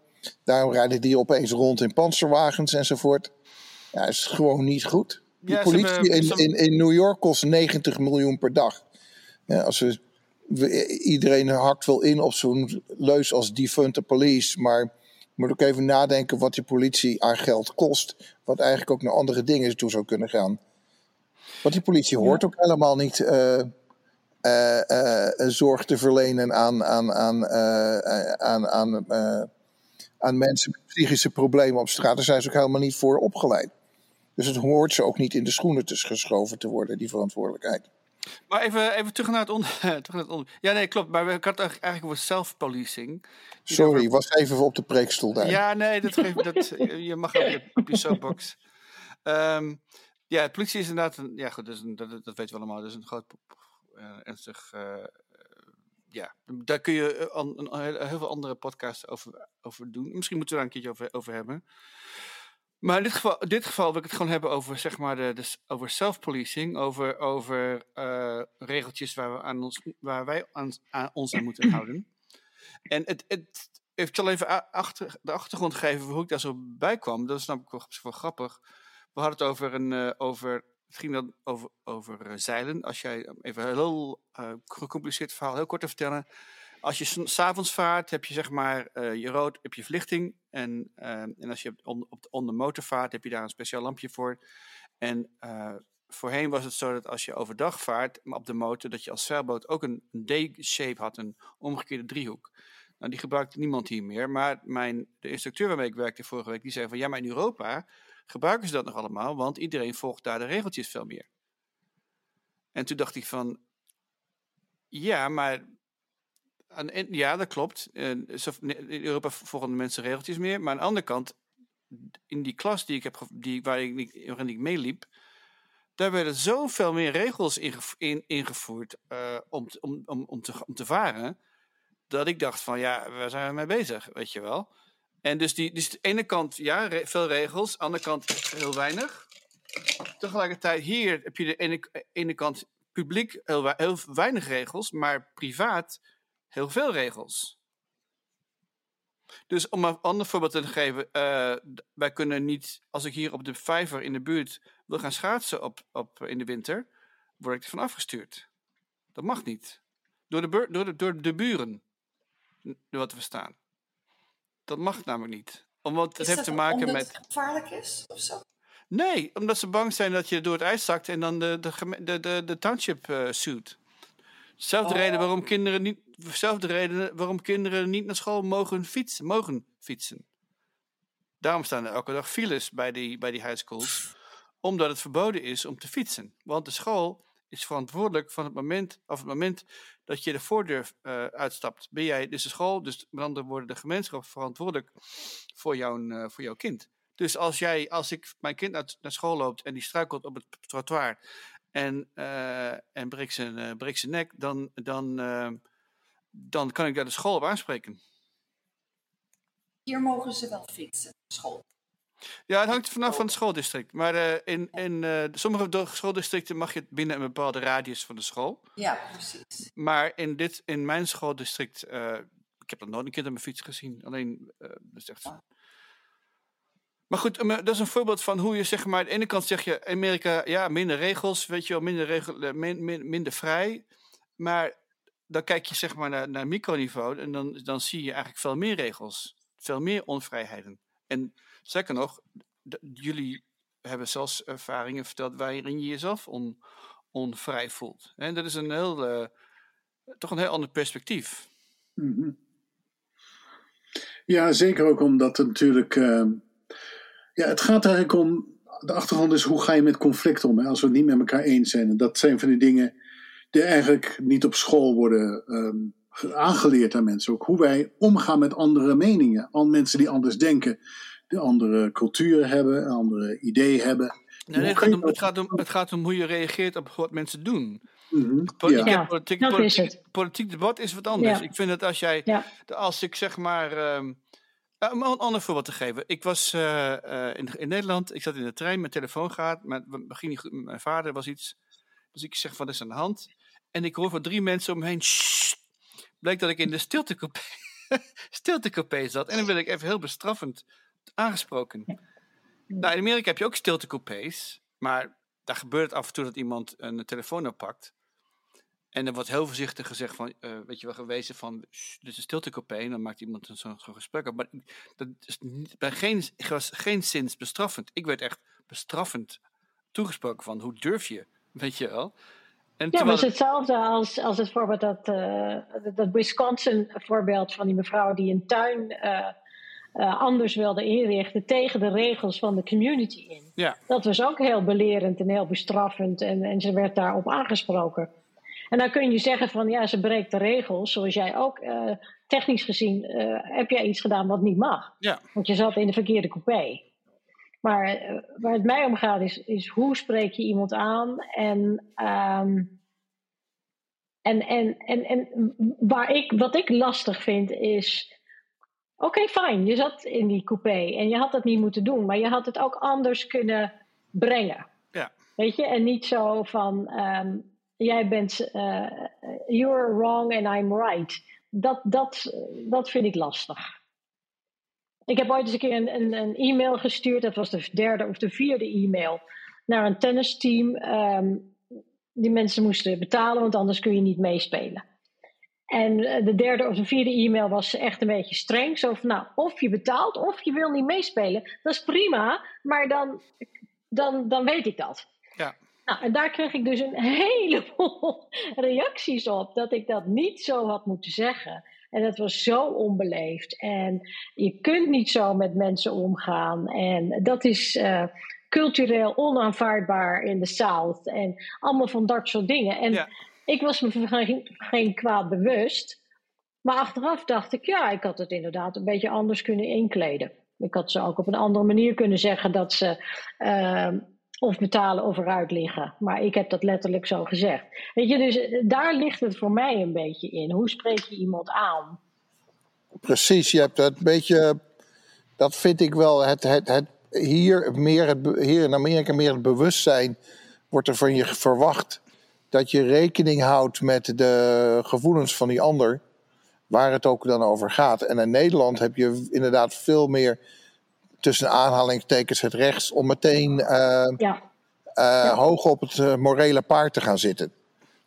Speaker 3: Daarom rijden die opeens rond in panzerwagens enzovoort. Ja, het is gewoon niet goed. Die politie in, in, in New York kost 90 miljoen per dag. Ja, als we, we, iedereen hakt wel in op zo'n leus als defund the police, maar moet ook even nadenken wat die politie aan geld kost. Wat eigenlijk ook naar andere dingen toe zou kunnen gaan. Want die politie hoort ook helemaal niet uh, uh, uh, zorg te verlenen aan, aan, aan, aan, aan, aan mensen met psychische problemen op straat. Daar zijn ze ook helemaal niet voor opgeleid. Dus het hoort ze ook niet in de schoenen te geschoven te worden, die verantwoordelijkheid.
Speaker 1: Maar even, even terug, naar het onder, <laughs> terug naar het onder. Ja, nee, klopt. Maar we hadden het eigenlijk over self-policing.
Speaker 3: Sorry, over... was even op de preekstoel daar.
Speaker 1: Ja, nee, dat geeft, dat, je mag op je, op je soapbox. Um, ja, politie is inderdaad een, ja goed, dat, dat, dat weten we allemaal, dat is een groot uh, ernstig, uh, ja, daar kun je een, heel veel andere podcasts over, over doen. Misschien moeten we daar een keertje over, over hebben. Maar in dit geval, dit geval wil ik het gewoon hebben over, zeg maar, de, de over self-policing, over, over uh, regeltjes waar, we aan ons, waar wij aan, aan ons aan moeten houden. En het, het heeft even achter, de achtergrond gegeven hoe ik daar zo bij kwam. Dat is namelijk wel, grappig. We hadden het over een, uh, over, het ging dan over, over uh, zeilen. Als jij, even een heel gecompliceerd verhaal, heel kort te vertellen. Als je s'avonds vaart, heb je zeg maar je rood, heb je verlichting. En, en als je on, op de, on motor vaart, heb je daar een speciaal lampje voor. En voorheen was het zo dat als je overdag vaart, op de motor, dat je als zeilboot ook een, een D-shape had, een omgekeerde driehoek. Nou, die gebruikt niemand hier meer. Maar mijn, de instructeur waarmee ik werkte vorige week, die zei van ja, maar in Europa gebruiken ze dat nog allemaal, want iedereen volgt daar de regeltjes veel meer. En toen dacht ik van, ja, maar ja, dat klopt. In Europa volgen de mensen regeltjes meer. Maar aan de andere kant, in die klas die ik heb, die, waar ik, waarin ik meeliep, daar werden zoveel meer regels ingevoerd uh, om, om, om, om, te, om te varen. Dat ik dacht van ja, waar zijn we mee bezig, weet je wel. En dus, die, dus de ene kant, ja, veel regels. Aan de andere kant heel weinig. Tegelijkertijd, hier heb je de ene, ene kant publiek heel, heel weinig regels, maar privaat heel veel regels. Dus om een ander voorbeeld te geven, uh, wij kunnen niet, als ik hier op de vijver in de buurt wil gaan schaatsen op, op, in de winter, word ik ervan afgestuurd. Dat mag niet. Door de, door de, door de buren, wat we verstaan. Dat mag namelijk niet. Omdat het heeft te maken
Speaker 5: omdat
Speaker 1: met.
Speaker 5: het gevaarlijk is of zo?
Speaker 1: Nee, omdat ze bang zijn dat je door het ijs zakt en dan de, de, de, de, de township uh, suit. Zelfde oh. reden waarom kinderen niet. Zelfde reden waarom kinderen niet naar school mogen fietsen. Mogen fietsen. Daarom staan er elke dag files bij die, bij die high schools. Omdat het verboden is om te fietsen. Want de school is verantwoordelijk van het moment, of het moment dat je de voordeur uh, uitstapt. Ben jij dus de school, dus met andere woorden de gemeenschap verantwoordelijk voor, jouw, uh, voor jouw kind. Dus als, jij, als ik mijn kind naar, naar school loopt en die struikelt op het trottoir en, uh, en breekt, zijn, breekt zijn nek, dan, dan, dan kan ik daar de school op aanspreken.
Speaker 5: Hier mogen ze wel fietsen, school.
Speaker 1: Ja, het hangt vanaf van het schooldistrict. Maar uh, in, in uh, sommige schooldistricten mag je binnen een bepaalde radius van de school.
Speaker 5: Ja, precies.
Speaker 1: Maar in, dit, in mijn schooldistrict, uh, ik heb nog nooit een keer op mijn fiets gezien. Alleen, dat is echt... Maar goed, dat is een voorbeeld van hoe je zeg maar... Aan de ene kant zeg je, Amerika, ja, minder regels, weet je wel, minder, regel, min, min, minder vrij. Maar dan kijk je zeg maar naar, naar microniveau en dan, dan zie je eigenlijk veel meer regels. Veel meer onvrijheden. En Zeker nog, jullie hebben zelfs ervaringen verteld waarin je jezelf on, onvrij voelt. En dat is een heel, uh, toch een heel ander perspectief.
Speaker 4: -hmm. Ja, zeker ook omdat het natuurlijk. Uh, ja, het gaat eigenlijk om. De achtergrond is hoe ga je met conflicten om hè, als we het niet met elkaar eens zijn. En dat zijn van die dingen die eigenlijk niet op school worden um, aangeleerd aan mensen. Ook hoe wij omgaan met andere meningen, aan mensen die anders denken de andere culturen hebben, andere ideeën hebben.
Speaker 1: Nee, het, gaat om, het, gaat om, het gaat om hoe je reageert op wat mensen doen.
Speaker 4: Mm -hmm.
Speaker 1: Politiek,
Speaker 2: ja.
Speaker 1: politiek,
Speaker 2: dat
Speaker 1: politiek,
Speaker 2: is het.
Speaker 1: politiek debat is wat anders.
Speaker 2: Ja.
Speaker 1: Ik vind dat als jij,
Speaker 2: Ja.
Speaker 1: als ik zeg maar, um, om een ander voorbeeld te geven. Ik was uh, uh, in, in, Nederland, ik zat in de trein, mijn telefoon gaat, maar het ging niet goed met mijn vader, was iets. Dus ik zeg, wat is aan de hand? En ik hoor van drie mensen om me heen, Shh! dat ik in de stiltecoupé, <laughs> stiltecoupé zat. En dan wil ik even heel bestraffend aangesproken. Nou, in Amerika heb je ook stiltecoupés, maar daar gebeurt het af en toe dat iemand een telefoon oppakt. En er wordt heel voorzichtig gezegd van, uh, weet je wel, gewezen van, dit is een stiltecoupé. En dan maakt iemand zo'n zo gesprek op. Maar dat is niet, bij geen, was geen zins bestraffend. Ik werd echt bestraffend toegesproken van, hoe durf je, weet je wel.
Speaker 2: En ja, maar het is hetzelfde als, als het voorbeeld dat, uh, dat Wisconsin voorbeeld van die mevrouw die een tuin uh, anders wilde inrichten tegen de regels van de community in.
Speaker 1: Ja.
Speaker 2: Dat was ook heel belerend en heel bestraffend en, en ze werd daarop aangesproken. En dan kun je zeggen van ja, ze breekt de regels, zoals jij ook. Technisch gezien heb jij iets gedaan wat niet mag.
Speaker 1: Ja.
Speaker 2: Want je zat in de verkeerde coupé. Maar uh, waar het mij om gaat is, is hoe spreek je iemand aan en. Um, en, en, en, en waar ik, wat ik lastig vind is. Oké, okay, fijn, je zat in die coupé en je had dat niet moeten doen, maar je had het ook anders kunnen brengen.
Speaker 1: Ja.
Speaker 2: Weet je, en niet zo van. Um, jij bent, uh, you're wrong and I'm right. Dat, dat, dat vind ik lastig. Ik heb ooit eens een keer een, een, een e-mail gestuurd, dat was de derde of de vierde e-mail, naar een tennisteam. Um, die mensen moesten betalen, want anders kun je niet meespelen. En de derde of de vierde e-mail was echt een beetje streng. Zo van, nou, of je betaalt of je wil niet meespelen. Dat is prima, maar dan, dan, dan weet ik dat.
Speaker 1: Ja.
Speaker 2: Nou, en daar kreeg ik dus een <laughs> heleboel reacties op dat ik dat niet zo had moeten zeggen. En dat was zo onbeleefd. En je kunt niet zo met mensen omgaan. En dat is uh, cultureel onaanvaardbaar in de South. En allemaal van dat soort dingen. En
Speaker 1: Ja.
Speaker 2: ik was me van geen, geen kwaad bewust. Maar achteraf dacht ik, ja, ik had het inderdaad een beetje anders kunnen inkleden. Ik had ze ook op een andere manier kunnen zeggen dat ze uh, of betalen of eruit liggen. Maar ik heb dat letterlijk zo gezegd. Weet je, dus daar ligt het voor mij een beetje in. Hoe spreek je iemand aan?
Speaker 3: Precies, je hebt het beetje, dat vind ik wel, het, het, het, hier, meer het, hier in Amerika meer het bewustzijn wordt er van je verwacht dat je rekening houdt met de gevoelens van die ander, waar het ook dan over gaat. En in Nederland heb je inderdaad veel meer tussen aanhalingstekens het recht om meteen uh,
Speaker 2: Ja,
Speaker 3: uh, ja. hoog op het uh, morele paard te gaan zitten.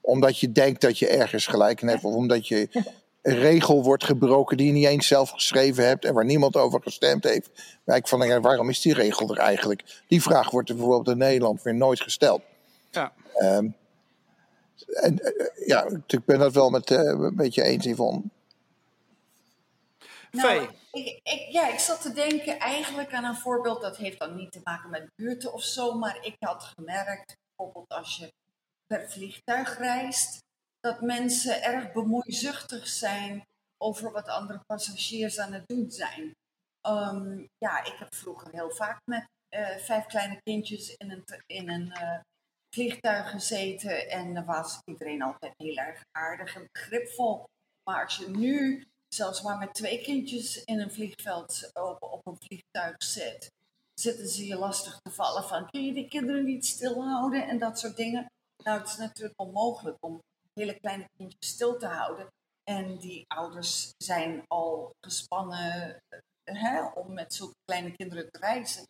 Speaker 3: Omdat je denkt dat je ergens gelijk in hebt, of omdat je een regel wordt gebroken die je niet eens zelf geschreven hebt en waar niemand over gestemd heeft. Maar ik van, ja, waarom is die regel er eigenlijk? Die vraag wordt er bijvoorbeeld in Nederland weer nooit gesteld.
Speaker 1: Ja.
Speaker 3: Um, en ja, ik ben dat wel met, een beetje eens, Yvonne.
Speaker 5: Nou, ik, ik, ja, ik zat te denken eigenlijk aan een voorbeeld. Dat heeft dan niet te maken met buurten of zo. Maar ik had gemerkt, bijvoorbeeld als je per vliegtuig reist, dat mensen erg bemoeizuchtig zijn over wat andere passagiers aan het doen zijn. Um, ja, ik heb vroeger heel vaak met uh, vijf kleine kindjes in een, in een uh, vliegtuig gezeten. En dan was iedereen altijd heel erg aardig en begripvol. Maar als je nu zelfs maar met twee kindjes in een vliegveld op, op een vliegtuig zit, zitten ze je lastig te vallen van kun je die kinderen niet stilhouden en dat soort dingen. Nou, het is natuurlijk onmogelijk om hele kleine kindjes stil te houden. En die ouders zijn al gespannen hè, om met zulke kleine kinderen te reizen.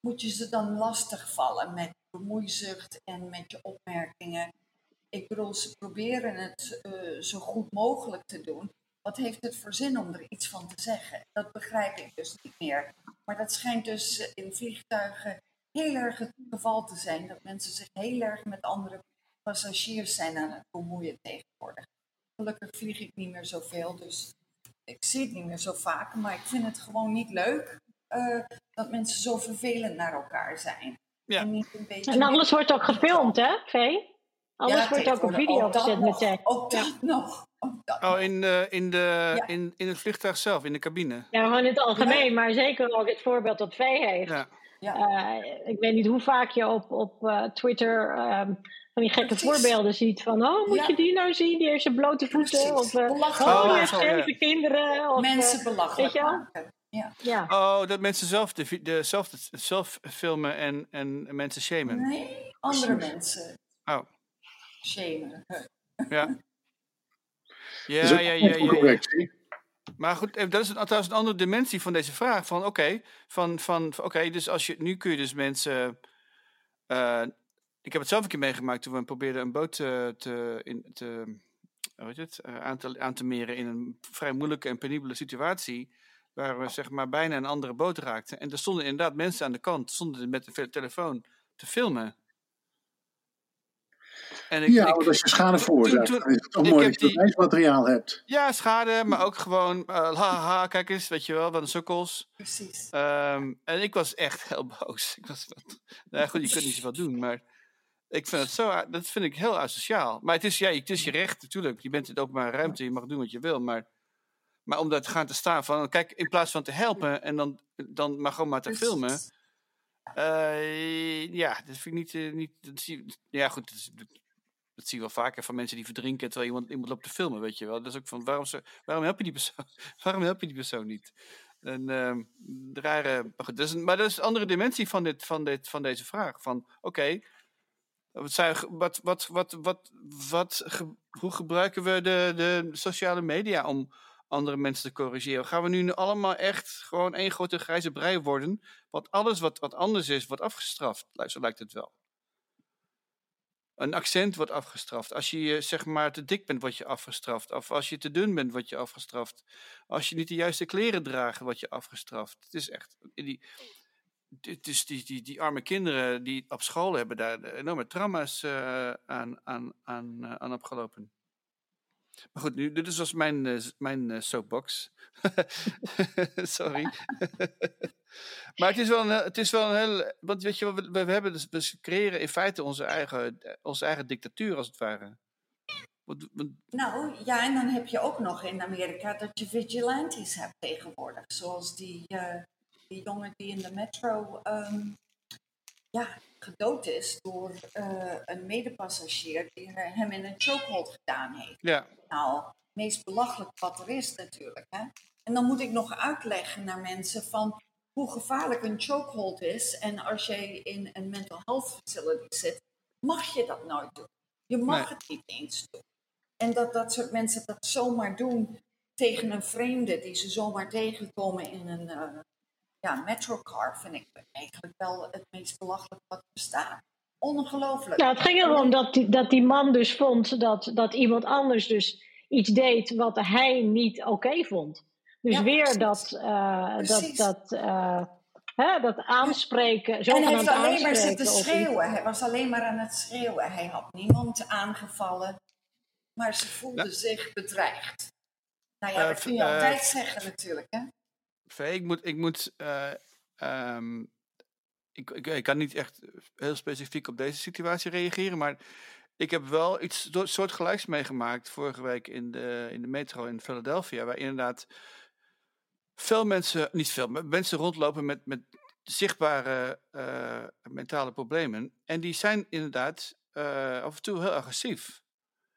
Speaker 5: Moet je ze dan lastig vallen met bemoeizucht en met je opmerkingen? Ik bedoel, ze proberen het uh, zo goed mogelijk te doen wat heeft het voor zin om er iets van te zeggen? Dat begrijp ik dus niet meer. Maar dat schijnt dus in vliegtuigen heel erg het geval te zijn. Dat mensen zich heel erg met andere passagiers zijn aan het bemoeien tegenwoordig. Gelukkig vlieg ik niet meer zoveel, dus ik zie het niet meer zo vaak. Maar ik vind het gewoon niet leuk uh, dat mensen zo vervelend naar elkaar zijn.
Speaker 1: Ja.
Speaker 5: En, niet een beetje
Speaker 2: En alles wordt ook gefilmd, hè, Vee? Alles
Speaker 5: Ja,
Speaker 2: wordt ook op
Speaker 5: tegenwoordig.
Speaker 2: video
Speaker 5: Ook
Speaker 2: gezet
Speaker 5: nog.
Speaker 2: met tekst.
Speaker 5: Ook dat nog. Ook dat
Speaker 1: Oh, in, de, in, de,
Speaker 5: Ja.
Speaker 1: in, in het vliegtuig zelf, in de cabine.
Speaker 2: Ja, gewoon in het algemeen, maar zeker ook het voorbeeld dat Vee heeft.
Speaker 1: Ja.
Speaker 5: Ja.
Speaker 2: Eh, ik weet niet hoe vaak je op, op eh, Twitter ehm, van die gekke
Speaker 5: Precies.
Speaker 2: voorbeelden ziet van, oh, moet
Speaker 5: Ja.
Speaker 2: je die nou zien? Die heeft zijn blote voeten.
Speaker 5: Precies.
Speaker 2: Of, eh,
Speaker 5: Belachelijk
Speaker 2: oh, die
Speaker 1: Oh,
Speaker 2: heeft zeven kinderen. Of,
Speaker 5: Mensen belachelijk
Speaker 2: weet je wel?
Speaker 5: maken. Ja.
Speaker 2: ja.
Speaker 1: Oh, dat mensen zelf, de, de, zelf, zelf filmen en, en mensen shamen.
Speaker 5: Nee, andere mensen
Speaker 1: Oh,
Speaker 5: shamen. <laughs>
Speaker 1: ja. <laughs> Ja, ja, ja, ja. Maar goed, eh, dat is een, trouwens een andere dimensie van deze vraag. Van oké, van, van, dus als je, nu kun je dus mensen... eh, ik heb het zelf een keer meegemaakt toen we probeerden een boot eh, te, in, te, hoe heet het, eh, aan, te, aan te meren in een vrij moeilijke en penibele situatie. Waar we zeg maar bijna een andere boot raakten. En er stonden inderdaad mensen aan de kant, stonden met de telefoon te filmen.
Speaker 4: En ik, ja, ik, als je schade veroorzaakt, is het toch mooi dat je bewijsmateriaal hebt.
Speaker 1: Ja, schade, maar ook gewoon, uh, haha, kijk eens, weet je wel, wat een sukkels.
Speaker 5: Precies.
Speaker 1: Um, en ik was echt heel boos. <laughs> Ik was, nou goed, je kunt niet zoveel doen, maar ik vind het zo, dat vind ik heel asociaal. Maar het is, ja, het is je recht, natuurlijk. Je bent in het openbare ruimte, je mag doen wat je wil, maar... Maar om daar te gaan te staan van, kijk, in plaats van te helpen en dan, dan maar gewoon maar te filmen. Uh, ja, dat vind ik niet. Uh, niet dat zie, ja, goed. Dat, dat, zie je wel vaker van mensen die verdrinken terwijl iemand, iemand loopt te filmen, weet je wel. Dat is ook van waarom, waarom help je die persoon? <laughs> waarom help je die persoon niet? Een uh, rare. Maar, dat is, maar dat is een andere dimensie van, dit, van, dit, van deze vraag. Van oké. Wat, wat, wat, wat, wat, wat, hoe gebruiken we de, de sociale media om, andere mensen te corrigeren. Gaan we nu allemaal echt gewoon één grote grijze brei worden? Want alles wat, wat anders is, wordt afgestraft. Zo lijkt het wel. Een accent wordt afgestraft. Als je zeg maar te dik bent, word je afgestraft. Of als je te dun bent, word je afgestraft. Als je niet de juiste kleren draagt, word je afgestraft. Het is echt. Die, dus die, die, die arme kinderen die op school hebben daar enorme trauma's uh, aan, aan, aan, uh, aan opgelopen. Maar goed, nu, dit is dus mijn, uh, mijn uh, soapbox. <laughs> Sorry. <laughs> maar het is wel een, het is wel een heel. Want weet je, we, we, hebben dus, we creëren in feite onze eigen, onze eigen dictatuur, als het ware.
Speaker 5: Nou ja, en dan heb je ook nog in Amerika dat je vigilantes hebt tegenwoordig. Zoals die, die jongen die in de metro um, ja, gedood is door uh, een medepassagier die hem in een chokehold gedaan heeft.
Speaker 1: Ja.
Speaker 5: Nou, het meest belachelijk wat er is natuurlijk. Hè? En dan moet ik nog uitleggen naar mensen van hoe gevaarlijk een chokehold is. En als je in een mental health facility zit, mag je dat nooit doen. Je mag het niet eens doen. En dat dat soort mensen dat zomaar doen tegen een vreemde die ze zomaar tegenkomen in een, uh, ja, Metrocar vind ik eigenlijk wel het meest belachelijk wat er bestaat. Ongelooflijk.
Speaker 2: Nou, het ging erom dat die, dat die man dus vond dat, dat iemand anders dus iets deed wat hij niet oké vond. Dus weer dat, uh, dat, dat, uh, hè, dat aanspreken.
Speaker 5: En hij heeft alleen maar zitten schreeuwen. Hij was alleen maar aan het schreeuwen. Hij had niemand aangevallen. Maar ze voelde zich bedreigd. Nou ja, dat uh, kun je altijd zeggen natuurlijk. Hè?
Speaker 1: Ik moet, ik moet uh, um, ik, ik, ik, kan niet echt heel specifiek op deze situatie reageren, maar ik heb wel iets soortgelijks meegemaakt vorige week in de, in de metro in Philadelphia, waar inderdaad veel mensen, niet veel, mensen rondlopen met, met zichtbare uh, mentale problemen. En die zijn inderdaad uh, af en toe heel agressief.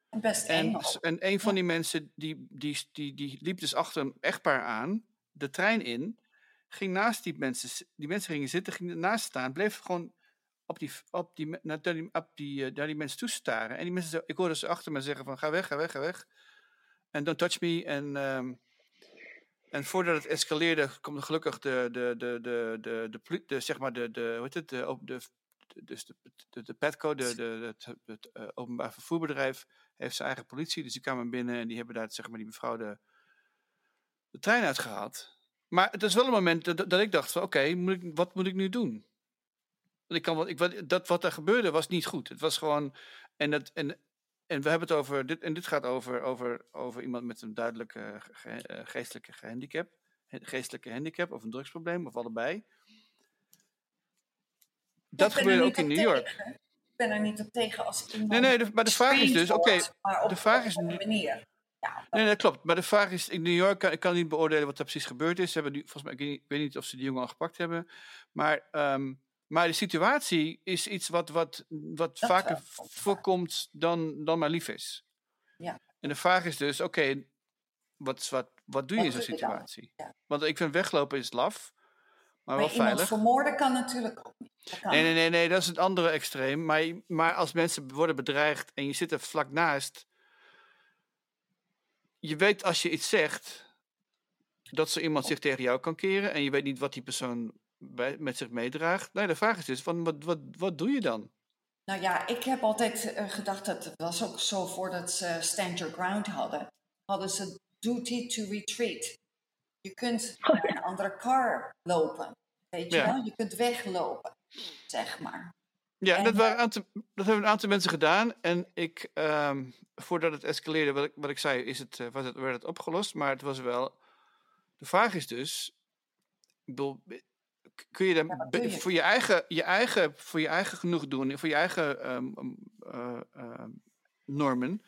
Speaker 5: Best
Speaker 1: en, en een van die mensen die, die, die, die liep dus achter een echtpaar aan de trein in, ging naast die mensen, die mensen gingen zitten, ging naast staan, bleef gewoon op die, op die, naar, die, op die, naar die mensen toestaren. En die mensen, ik hoorde ze achter me zeggen van, ga weg, ga weg, ga weg. En don't touch me. En, um, en voordat het escaleerde, komt gelukkig de, de, de, de, de, de, zeg maar de, de, hoe heet het, de, de, dus de, de, de PETCO, de, de, het, uh, openbaar vervoerbedrijf, heeft zijn eigen politie. Dus die kwamen binnen en die hebben daar, zeg maar, die mevrouw de, de trein uitgehaald. Maar het is wel een moment dat, dat ik dacht van oké, wat moet ik nu doen? Ik kan wat, ik, dat wat er gebeurde was niet goed. Het was gewoon. En, dat, en, en we hebben het over. Dit, en dit gaat over, over, over iemand met een duidelijke ge, uh, geestelijke handicap. Geestelijke handicap of een drugsprobleem of allebei. Dat gebeurde ook in New York.
Speaker 5: Ik ben er niet op tegen als iemand.
Speaker 1: Nee, nee, de, maar de vraag is dus: oké, okay, de vraag is.
Speaker 5: Manier.
Speaker 1: Ja, nee, dat klopt. Maar de vraag is, in New York kan ik kan niet beoordelen wat er precies gebeurd is. Ze hebben nu, volgens mij, ik weet, niet, ik weet niet of ze die jongen al gepakt hebben. Maar, um, maar de situatie is iets wat, wat, wat vaker voorkomt dan, dan maar lief is.
Speaker 5: Ja.
Speaker 1: En de vraag is dus, oké, okay, wat, wat, wat doe je in zo'n situatie? Ja. Want ik vind weglopen is laf. Maar, maar wel veilig.
Speaker 5: vermoorden kan natuurlijk ook niet.
Speaker 1: Nee, nee, nee, nee, dat is het andere extreem. Maar, maar als mensen worden bedreigd en je zit er vlak naast je weet als je iets zegt, dat zo iemand zich tegen jou kan keren en je weet niet wat die persoon bij, met zich meedraagt. Nee, de vraag is dus, van, wat, wat, wat doe je dan?
Speaker 5: Nou ja, ik heb altijd uh, gedacht, dat het was ook zo voordat ze Stand Your Ground hadden, hadden ze duty to retreat. Je kunt <laughs> naar een andere car lopen, weet je ja. wel? Je kunt weglopen, zeg maar.
Speaker 1: Ja,
Speaker 5: En,
Speaker 1: dat, waren een aantal, dat hebben een aantal mensen gedaan. En ik, ehm, voordat het escaleerde, wat ik, wat ik zei, is het, eh, was het, werd het opgelost. Maar het was wel. De vraag is dus. Kun je dan
Speaker 5: Ja, je?
Speaker 1: voor, je eigen, je eigen, voor je eigen genoeg doen, voor je eigen ehm, eh, ehm, normen.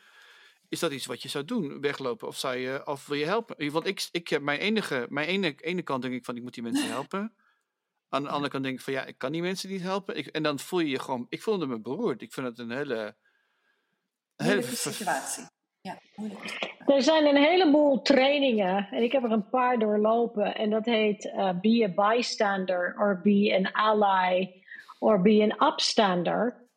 Speaker 1: Is dat iets wat je zou doen, weglopen? Of, zou je, of wil je helpen? Want ik, ik heb mijn enige, mijn ene, ene kant denk ik van ik moet die mensen helpen. Aan de andere kant denk ik van ja, ik kan die mensen niet helpen. Ik, en dan voel je je gewoon, ik voelde me beroerd. Ik vind het een hele. Een hele
Speaker 5: situatie. Ja.
Speaker 2: Er zijn een heleboel trainingen en ik heb er een paar doorlopen. En dat heet eh, Be a Bystander or Be an Ally or Be an Upstander.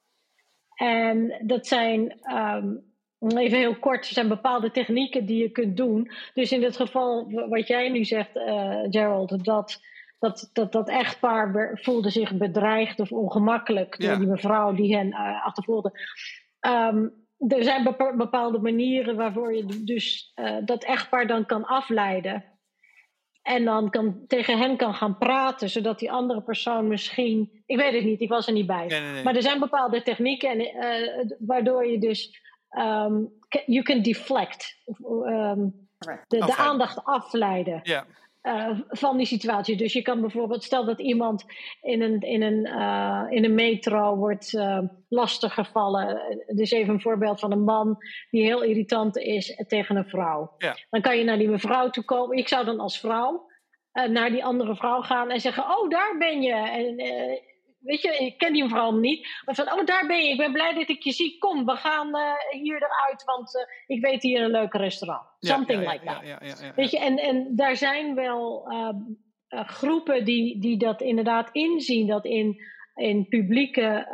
Speaker 2: En dat zijn, ehm, even heel kort, er zijn bepaalde technieken die je kunt doen. Dus in het geval wat jij nu zegt, eh, Gerald, dat dat, dat, dat echtpaar voelde zich bedreigd of ongemakkelijk door
Speaker 1: Ja.
Speaker 2: die mevrouw die hen eh, achtervolgde. Ehm, er zijn bepa- bepaalde manieren waarvoor je dus eh, dat echtpaar dan kan afleiden. En dan kan, tegen hen kan gaan praten, zodat die andere persoon misschien. Ik weet het niet, ik was er niet bij.
Speaker 1: Nee, nee, nee.
Speaker 2: Maar er zijn bepaalde technieken en, eh, waardoor je dus. ca- you can deflect. Ehm, de, de aandacht afleiden
Speaker 1: Ja,
Speaker 2: eh, van die situatie. Dus je kan bijvoorbeeld, stel dat iemand in een, in een, eh, in een metro wordt uh, lastiggevallen. Dus even een voorbeeld van een man die heel irritant is tegen een vrouw.
Speaker 1: Ja.
Speaker 2: Dan kan je naar die mevrouw toe komen. Ik zou dan als vrouw naar die andere vrouw gaan en zeggen: Oh, daar ben je. En, Weet je, ik ken die mevrouw niet. Maar van, oh, daar ben je. Ik ben blij dat ik je zie. Kom, we gaan eh, hier eruit, want eh, ik weet hier een leuk restaurant. Something
Speaker 1: ja,
Speaker 2: like
Speaker 1: ja,
Speaker 2: that.
Speaker 1: Ja, ja, ja, ja.
Speaker 2: Weet je, en, en daar zijn wel ehm, eh, groepen die, die dat inderdaad inzien, dat in, in publieke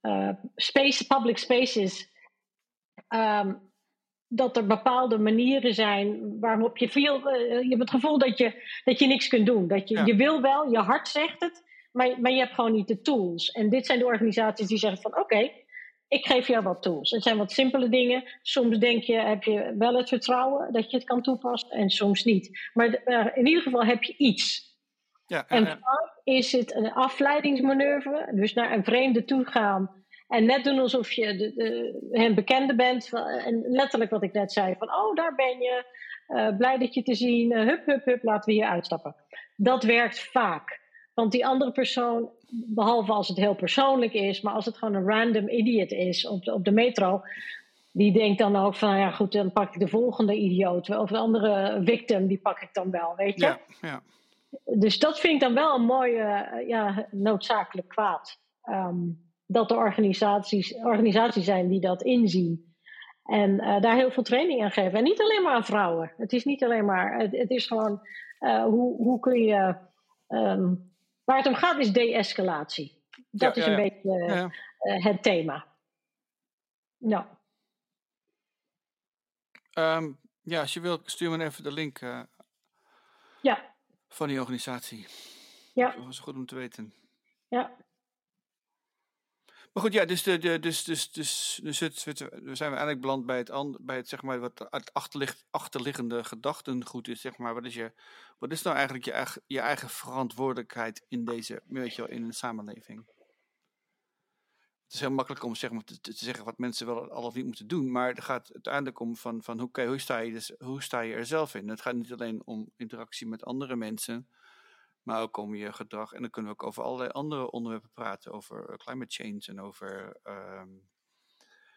Speaker 2: eh, space, public spaces, ehm, dat er bepaalde manieren zijn waarop je veel, je hebt het gevoel dat je, dat je niks kunt doen. Dat je,
Speaker 1: Ja.
Speaker 2: je wil wel, je hart zegt het, maar, maar je hebt gewoon niet de tools. En dit zijn de organisaties die zeggen van oké, ik geef jou wat tools. Het zijn wat simpele dingen. Soms denk je, heb je wel het vertrouwen dat je het kan toepassen en soms niet. Maar eh, in ieder geval heb je iets.
Speaker 1: ja,
Speaker 2: En vaak is het een afleidingsmanoeuvre, dus naar een vreemde toe gaan. En net doen alsof je de, de, hem bekende bent. En letterlijk wat ik net zei: van oh, daar ben je. eh, blij dat je te zien. eh, hup, hup, hup, laten we hier uitstappen. Dat werkt vaak. Want die andere persoon, behalve als het heel persoonlijk is, maar als het gewoon een random idiot is op de, op de metro, die denkt dan ook van ja goed, dan pak ik de volgende idioot. Of de andere victim, die pak ik dan wel, weet je.
Speaker 1: ja, ja.
Speaker 2: Dus dat vind ik dan wel een mooie, ja, noodzakelijk kwaad. Ehm, dat er organisaties, organisaties zijn die dat inzien. En eh, daar heel veel training aan geven. En niet alleen maar aan vrouwen. Het is niet alleen maar. Het, het is gewoon eh, hoe, hoe kun je. ehm, waar het om gaat is de-escalatie. Dat
Speaker 1: Ja,
Speaker 2: is een
Speaker 1: ja.
Speaker 2: beetje eh, het thema. Ja.
Speaker 1: Ehm, ja, als je wil, stuur me even de link eh,
Speaker 2: Ja.
Speaker 1: van die organisatie.
Speaker 2: Ja.
Speaker 1: Dat was goed om te weten.
Speaker 2: Ja.
Speaker 1: Maar goed, ja, dus, de, dus, dus, dus, dus zijn we eigenlijk beland bij het, bij het, zeg maar, wat achterliggende gedachtengoed is, zeg maar. Wat is, je, wat is nou eigenlijk je eigen, je eigen verantwoordelijkheid in deze, weet je wel, in een samenleving? Het is heel makkelijk om zeg maar, te, te zeggen wat mensen wel al of niet moeten doen, maar het gaat uiteindelijk om van, van hoe, sta je dus, hoe sta je er zelf in? Het gaat niet alleen om interactie met andere mensen, maar ook om je gedrag. En dan kunnen we ook over allerlei andere onderwerpen praten. Over eh, climate change en over ehm,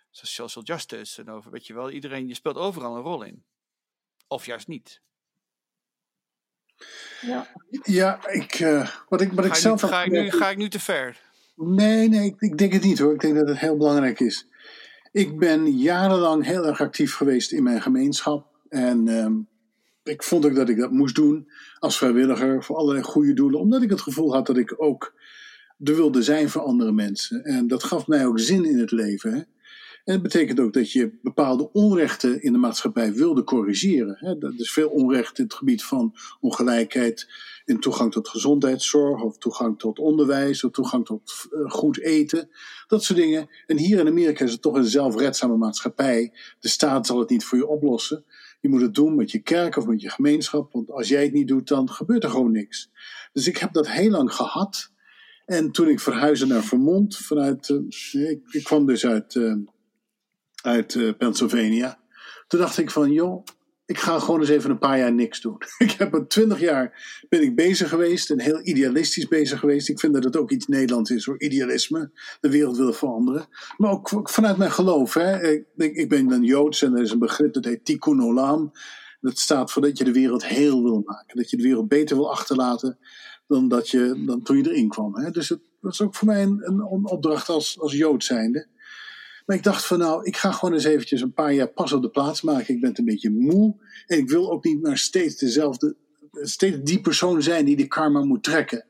Speaker 1: social justice. En over, weet je wel, iedereen, je speelt overal een rol in. Of juist niet.
Speaker 2: ja.
Speaker 4: Ja, ik, eh, wat ik, wat ik
Speaker 1: Ga, ik
Speaker 4: zelf
Speaker 1: nu, ga, ik nu, ga ik nu te ver?
Speaker 4: Nee, nee, ik, ik denk het niet hoor. Ik denk dat het heel belangrijk is. Ik ben jarenlang heel erg actief geweest in mijn gemeenschap. En ehm, ik vond ook dat ik dat moest doen als vrijwilliger voor allerlei goede doelen. Omdat ik het gevoel had dat ik ook er wilde zijn voor andere mensen. En dat gaf mij ook zin in het leven. Hè? En het betekent ook dat je bepaalde onrechten in de maatschappij wilde corrigeren. Hè? Dat is veel onrecht in het gebied van ongelijkheid in toegang tot gezondheidszorg, of toegang tot onderwijs, of toegang tot eh, goed eten. Dat soort dingen. En hier in Amerika is het toch een zelfredzame maatschappij. De staat zal het niet voor je oplossen. Je moet het doen met je kerk of met je gemeenschap, want als jij het niet doet, dan gebeurt er gewoon niks. Dus ik heb dat heel lang gehad. En toen ik verhuisde naar Vermont, vanuit, uh, ik, kwam dus uit, uh, uit uh, Pennsylvania. Toen dacht ik van, joh, ik ga gewoon eens even een paar jaar niks doen. <laughs> ik heb een twintig jaar ben ik bezig geweest en heel idealistisch bezig geweest. Ik vind dat het ook iets Nederlands is hoor, idealisme. De wereld wil veranderen. Maar ook vanuit mijn geloof. Hè. Ik, ik ben dan Joods en er is een begrip dat heet tikkun olam. Dat staat voor dat je de wereld heel wil maken. Dat je de wereld beter wil achterlaten dan, dat je, dan toen je erin kwam. Hè. Dus het, dat is ook voor mij een, een opdracht als, als Jood zijnde. Maar ik dacht van nou, ik ga gewoon eens eventjes een paar jaar pas op de plaats maken. Ik ben een beetje moe. En ik wil ook niet maar steeds dezelfde, steeds die persoon zijn die de karma moet trekken.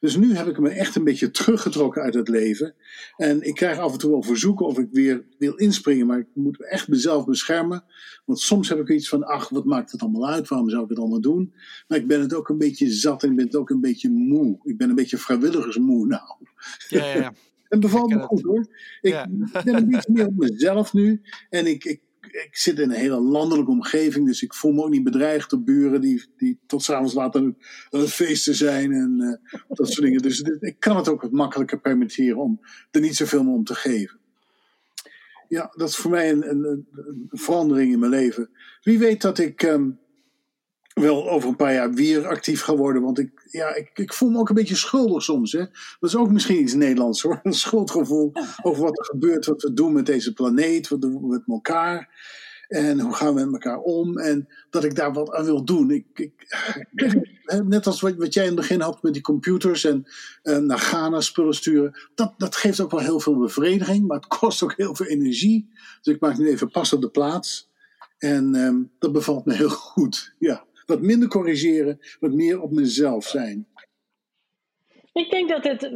Speaker 4: Dus nu heb ik me echt een beetje teruggetrokken uit het leven. En ik krijg af en toe wel verzoeken of ik weer wil inspringen. Maar ik moet echt mezelf beschermen. Want soms heb ik iets van, ach, wat maakt het allemaal uit? Waarom zou ik het allemaal doen? Maar ik ben het ook een beetje zat en ik ben het ook een beetje moe. Ik ben een beetje vrijwilligersmoe nou.
Speaker 1: Ja, ja, ja.
Speaker 4: En bevalt me goed hoor. Ik ben een beetje meer op mezelf nu. En ik, ik, ik zit in een hele landelijke omgeving. Dus ik voel me ook niet bedreigd door buren die, die tot s'avonds later aan het feesten zijn. En uh, dat soort dingen. Dus ik kan het ook wat makkelijker permitteren om er niet zoveel meer om te geven. Ja, dat is voor mij een, een, een verandering in mijn leven. Wie weet dat ik um, wel over een paar jaar weer actief ga worden. Want ik, ja, ik, ik voel me ook een beetje schuldig soms. Hè? Dat is ook misschien iets Nederlands hoor. Een schuldgevoel over wat er gebeurt, wat we doen met deze planeet, wat doen we met elkaar. En hoe gaan we met elkaar om? En dat ik daar wat aan wil doen. Ik, ik, <clears throat> net als wat, wat, jij in het begin had met die computers en uh, naar Ghana spullen sturen. Dat, dat geeft ook wel heel veel bevrediging, maar het kost ook heel veel energie. Dus ik maak nu even pas op de plaats. En um, dat bevalt me heel goed. Ja wat minder corrigeren, wat meer op mezelf zijn.
Speaker 2: Ik denk dat het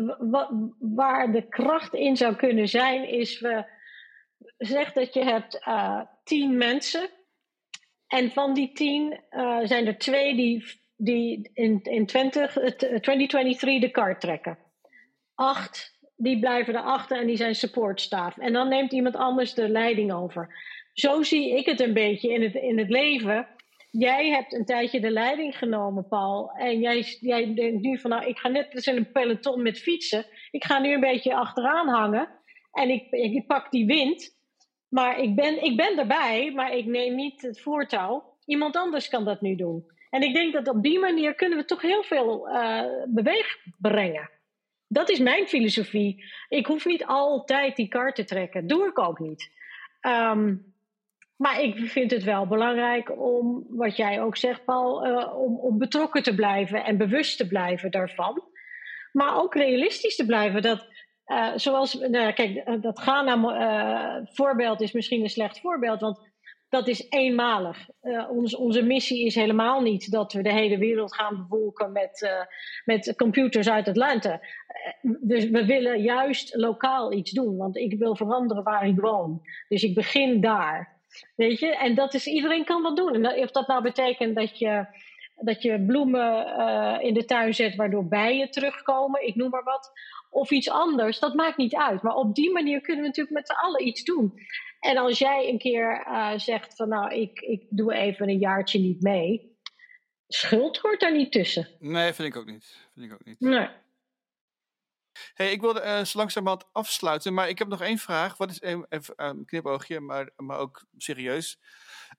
Speaker 2: waar de kracht in zou kunnen zijn, is we zeg dat je hebt uh, tien mensen. En van die tien uh, zijn er twee die, die in, in 20, 2023 de kaart trekken. Acht die blijven erachter en die zijn supportstaaf. En dan neemt iemand anders de leiding over. Zo zie ik het een beetje in het, in het leven jij hebt een tijdje de leiding genomen, Paul. En jij, jij denkt nu van, nou, ik ga net dus in een peloton met fietsen. Ik ga nu een beetje achteraan hangen. En ik, ik pak die wind. Maar ik ben, ik ben erbij, maar ik neem niet het voortouw. Iemand anders kan dat nu doen. En ik denk dat op die manier kunnen we toch heel veel uh, beweeg brengen. Dat is mijn filosofie. Ik hoef niet altijd die kar te trekken. Doe ik ook niet. Um, maar ik vind het wel belangrijk om, wat jij ook zegt, Paul, uh, om, om betrokken te blijven en bewust te blijven daarvan. Maar ook realistisch te blijven. Dat, uh, zoals, nou, kijk, eh, dat Ghana-voorbeeld is misschien een slecht voorbeeld, want dat is eenmalig. Onze missie is helemaal niet dat we de hele wereld gaan bevolken met, met computers uit Atlanta. Dus we willen juist lokaal iets doen, want ik wil veranderen waar ik woon. Dus ik begin daar. Weet je, en dat is, iedereen kan dat doen. En of dat nou betekent dat je, dat je bloemen uh, in de tuin zet waardoor bijen terugkomen, ik noem maar wat, of iets anders, dat maakt niet uit. Maar op die manier kunnen we natuurlijk met z'n allen iets doen. En als jij een keer uh, zegt van nou, ik, ik doe even een jaartje niet mee, schuld hoort daar niet tussen.
Speaker 1: Nee, vind ik ook niet. Vind ik ook niet.
Speaker 2: Nee.
Speaker 1: Hey, ik wilde uh, zo langzamerhand afsluiten, maar ik heb nog één vraag. Wat is even een knipoogje, maar, maar ook serieus.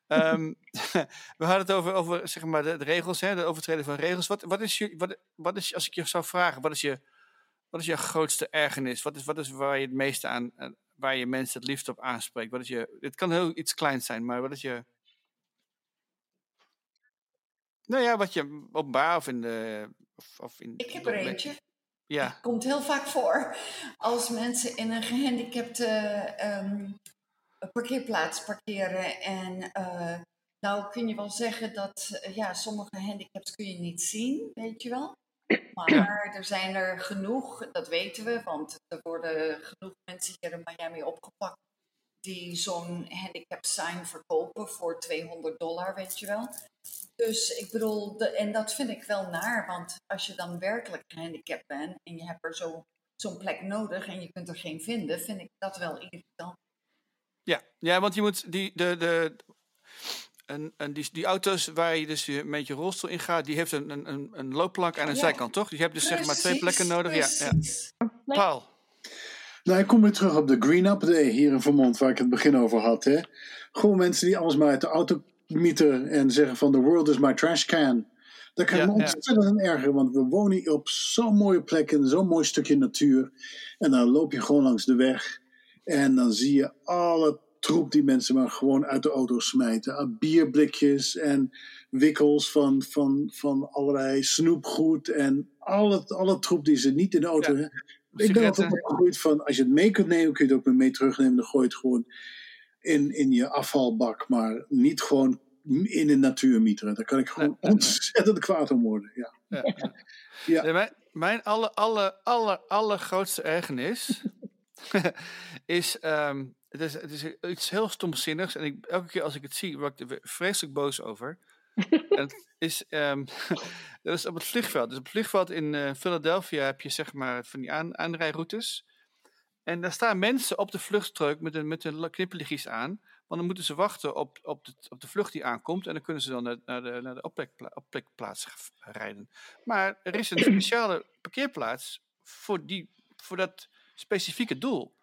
Speaker 1: Um, <laughs> we hadden het over, over zeg maar, de, de regels, hè, de overtreden van regels. Wat, wat, is je, wat, wat is, als ik je zou vragen, wat is je, wat is je grootste ergernis? Wat is, wat is waar je het meeste aan, waar je mensen het liefst op aanspreekt? Wat is je, het kan heel iets kleins zijn, maar wat is je... Nou ja, wat je openbaar of in de... Of, of in,
Speaker 5: ik heb er eentje.
Speaker 1: Ja.
Speaker 5: Komt heel vaak voor als mensen in een gehandicapte um, parkeerplaats parkeren. En uh, nou kun je wel zeggen dat uh, ja, sommige handicaps kun je niet zien, weet je wel. Maar er zijn er genoeg, dat weten we, want er worden genoeg mensen hier in Miami opgepakt die zo'n handicap sign verkopen voor 200 dollar, weet je wel. Dus ik bedoel, de, en dat vind ik wel naar, want als je dan werkelijk gehandicapt bent en je hebt er zo, zo'n plek nodig en je kunt er geen vinden, vind ik dat wel irritant.
Speaker 1: Ja, ja want je moet die, de, de, en, en die, die auto's waar je dus met je rolstoel in gaat, die heeft een, een, een loopplank aan de
Speaker 5: Ja.
Speaker 1: zijkant, toch? Je hebt dus zeg maar twee
Speaker 5: Precies,
Speaker 1: plekken nodig. Ja, ja.
Speaker 5: precies.
Speaker 1: Paul.
Speaker 4: Nou, ik kom weer terug op de Green Up Day hier in Vermont, waar ik het begin over had. Hè. Gewoon mensen die alles maar uit de auto mieteren en zeggen van the world is my trash can. Daar kan
Speaker 1: Ja,
Speaker 4: me ontzettend aan ergeren, want we wonen hier op zo'n mooie plek in zo'n mooi stukje natuur. En dan loop je gewoon langs de weg en dan zie je alle troep die mensen maar gewoon uit de auto smijten. Ah, Bierblikjes en wikkels van, van, van allerlei snoepgoed en alle, alle troep die ze niet in de auto
Speaker 1: Ja.
Speaker 4: hebben. Ik ben altijd opgegroeid van, als je het mee kunt nemen, kun je het ook mee terugnemen. Dan gooi je het gewoon in, in je afvalbak, maar niet gewoon in de natuur mieteren. Daar kan ik gewoon
Speaker 1: Nee, nee, nee.
Speaker 4: ontzettend kwaad om worden. Ja.
Speaker 1: Ja, ja. Mijn mijn aller, aller, aller, allergrootste ergernis <laughs> is, ehm, het is, het is iets heel stomzinnigs. En ik, elke keer als ik het zie, word ik er vreselijk boos over. Het is, ehm, <laughs> dat is op het vliegveld. Dus op het vliegveld in eh, Philadelphia heb je zeg maar van die aan, aanrijroutes. En daar staan mensen op de vluchtstrook met een, met knipperlichtjes aan. Want dan moeten ze wachten op, op, de, op de vlucht die aankomt. En dan kunnen ze dan naar, naar de, naar de opplekpla- opplekplaats rijden. Maar er is een <clears throat> speciale parkeerplaats voor, die, voor dat specifieke doel.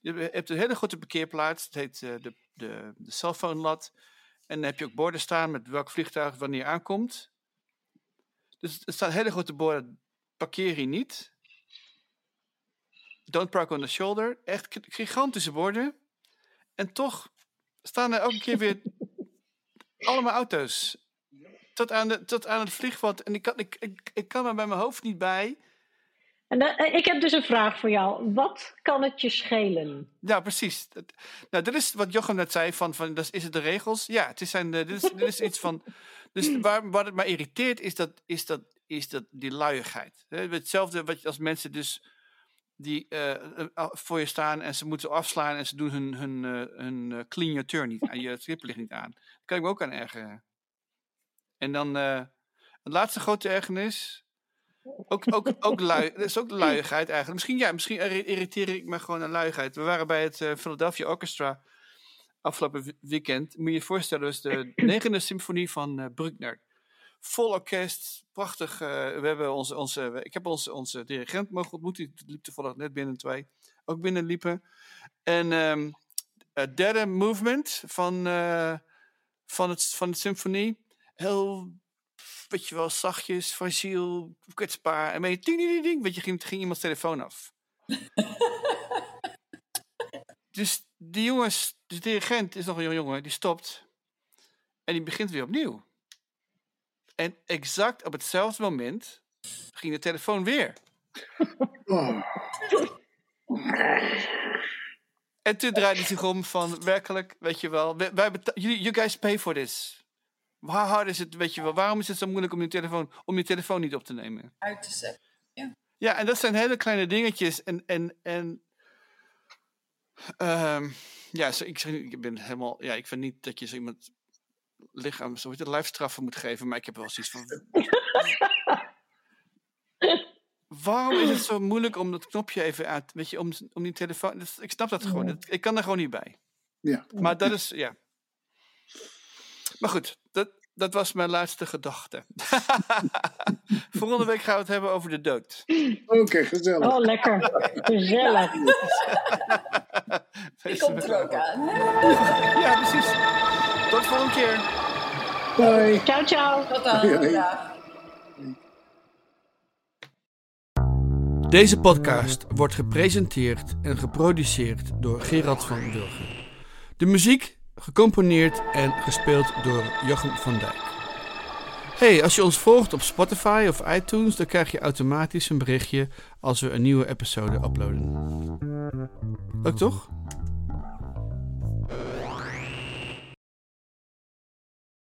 Speaker 1: Je hebt een hele grote parkeerplaats. Het heet eh, de, de, de cellphone-lat. En dan heb je ook borden staan met welk vliegtuig wanneer aankomt. Dus er staan hele grote borden. Parkeer hier niet. Don't park on the shoulder. Echt gigantische borden. En toch staan er elke keer weer <laughs> allemaal auto's. Tot aan, de, tot aan het vliegveld. En ik kan, ik, ik, ik kan er bij mijn hoofd niet bij.
Speaker 2: En eh, ik heb dus een vraag voor jou. Wat kan het je schelen?
Speaker 1: Ja, precies. Dat- nou, dit is wat Jochem net zei, van, van dat is, het de regels? Ja, het is zijn, de- dit, is, <laughs> dit is iets van... Dus waar, wat het mij irriteert, is, dat, is, dat, is dat die luiigheid. Hetzelfde wat als mensen dus die eh, eh, voor je staan en ze moeten afslaan en ze doen hun, hun, eh, hun eh, clean your turn niet aan, je <laughs> stripperlicht niet aan. Daar kan ik me ook aan ergeren. En dan eh het laatste grote ergernis... Ook, ook, ook lui, dat is ook luiigheid eigenlijk. Misschien, ja, misschien irri- irriteer ik me gewoon aan luiigheid. We waren bij het eh, Philadelphia Orchestra afgelopen we- weekend. Moet je je voorstellen, dus de <clears throat> negende symfonie van eh Bruckner. Vol orkest, prachtig. eh, we hebben onze, onze, ik heb onze, onze dirigent mogen ontmoeten. Die liep toevallig net binnen twee. Ook binnenliepen. En ehm het derde movement van, van, het, van de symfonie. Heel weet je wel, zachtjes, fragiel, kwetsbaar. En ben je ding, ding, ding, weet je, ging, ging iemands telefoon af. <laughs> dus die jongens, de dirigent is nog een jong jongen, die stopt. En die begint weer opnieuw. En exact op hetzelfde moment ging de telefoon weer.
Speaker 4: Oh, <laughs>
Speaker 1: En toen draaide hij zich om van, werkelijk, weet je wel, wij, wij you, you guys pay for this. Hoe hard is het, weet je wel, waarom is het zo moeilijk om je telefoon, om je telefoon niet op te nemen?
Speaker 5: Uit te zetten.
Speaker 1: Ja, en dat zijn hele kleine dingetjes. En, en, en ehm, ja, zo, ik, ik ben helemaal, ja, ik vind niet dat je zo iemand lichaam, zo heet het, lijfstraffen moet geven, maar ik heb wel zoiets van. <laughs> Waarom is het zo moeilijk om dat knopje even uit, weet je, om, om die telefoon, ik snap dat gewoon, dat- ik kan er gewoon niet bij.
Speaker 4: ja.
Speaker 1: Maar dat is, ja. Maar goed, dat, dat was mijn laatste gedachte. <laughs> Volgende week gaan we het hebben over de dood.
Speaker 4: Oké, gezellig.
Speaker 2: Oh, lekker. Gezellig. <laughs>
Speaker 5: Die komt er ook aan. <laughs>
Speaker 1: Ja, precies. Tot volgende keer.
Speaker 4: Bye.
Speaker 2: Ciao, ciao.
Speaker 5: Tot dan.
Speaker 1: Deze podcast wordt gepresenteerd en geproduceerd door Gerard van Wilgen. De muziek gecomponeerd en gespeeld door Jochem van Dijk. Hey, als je ons volgt op Spotify of iTunes, dan krijg je automatisch een berichtje als we een nieuwe episode uploaden. Ook toch?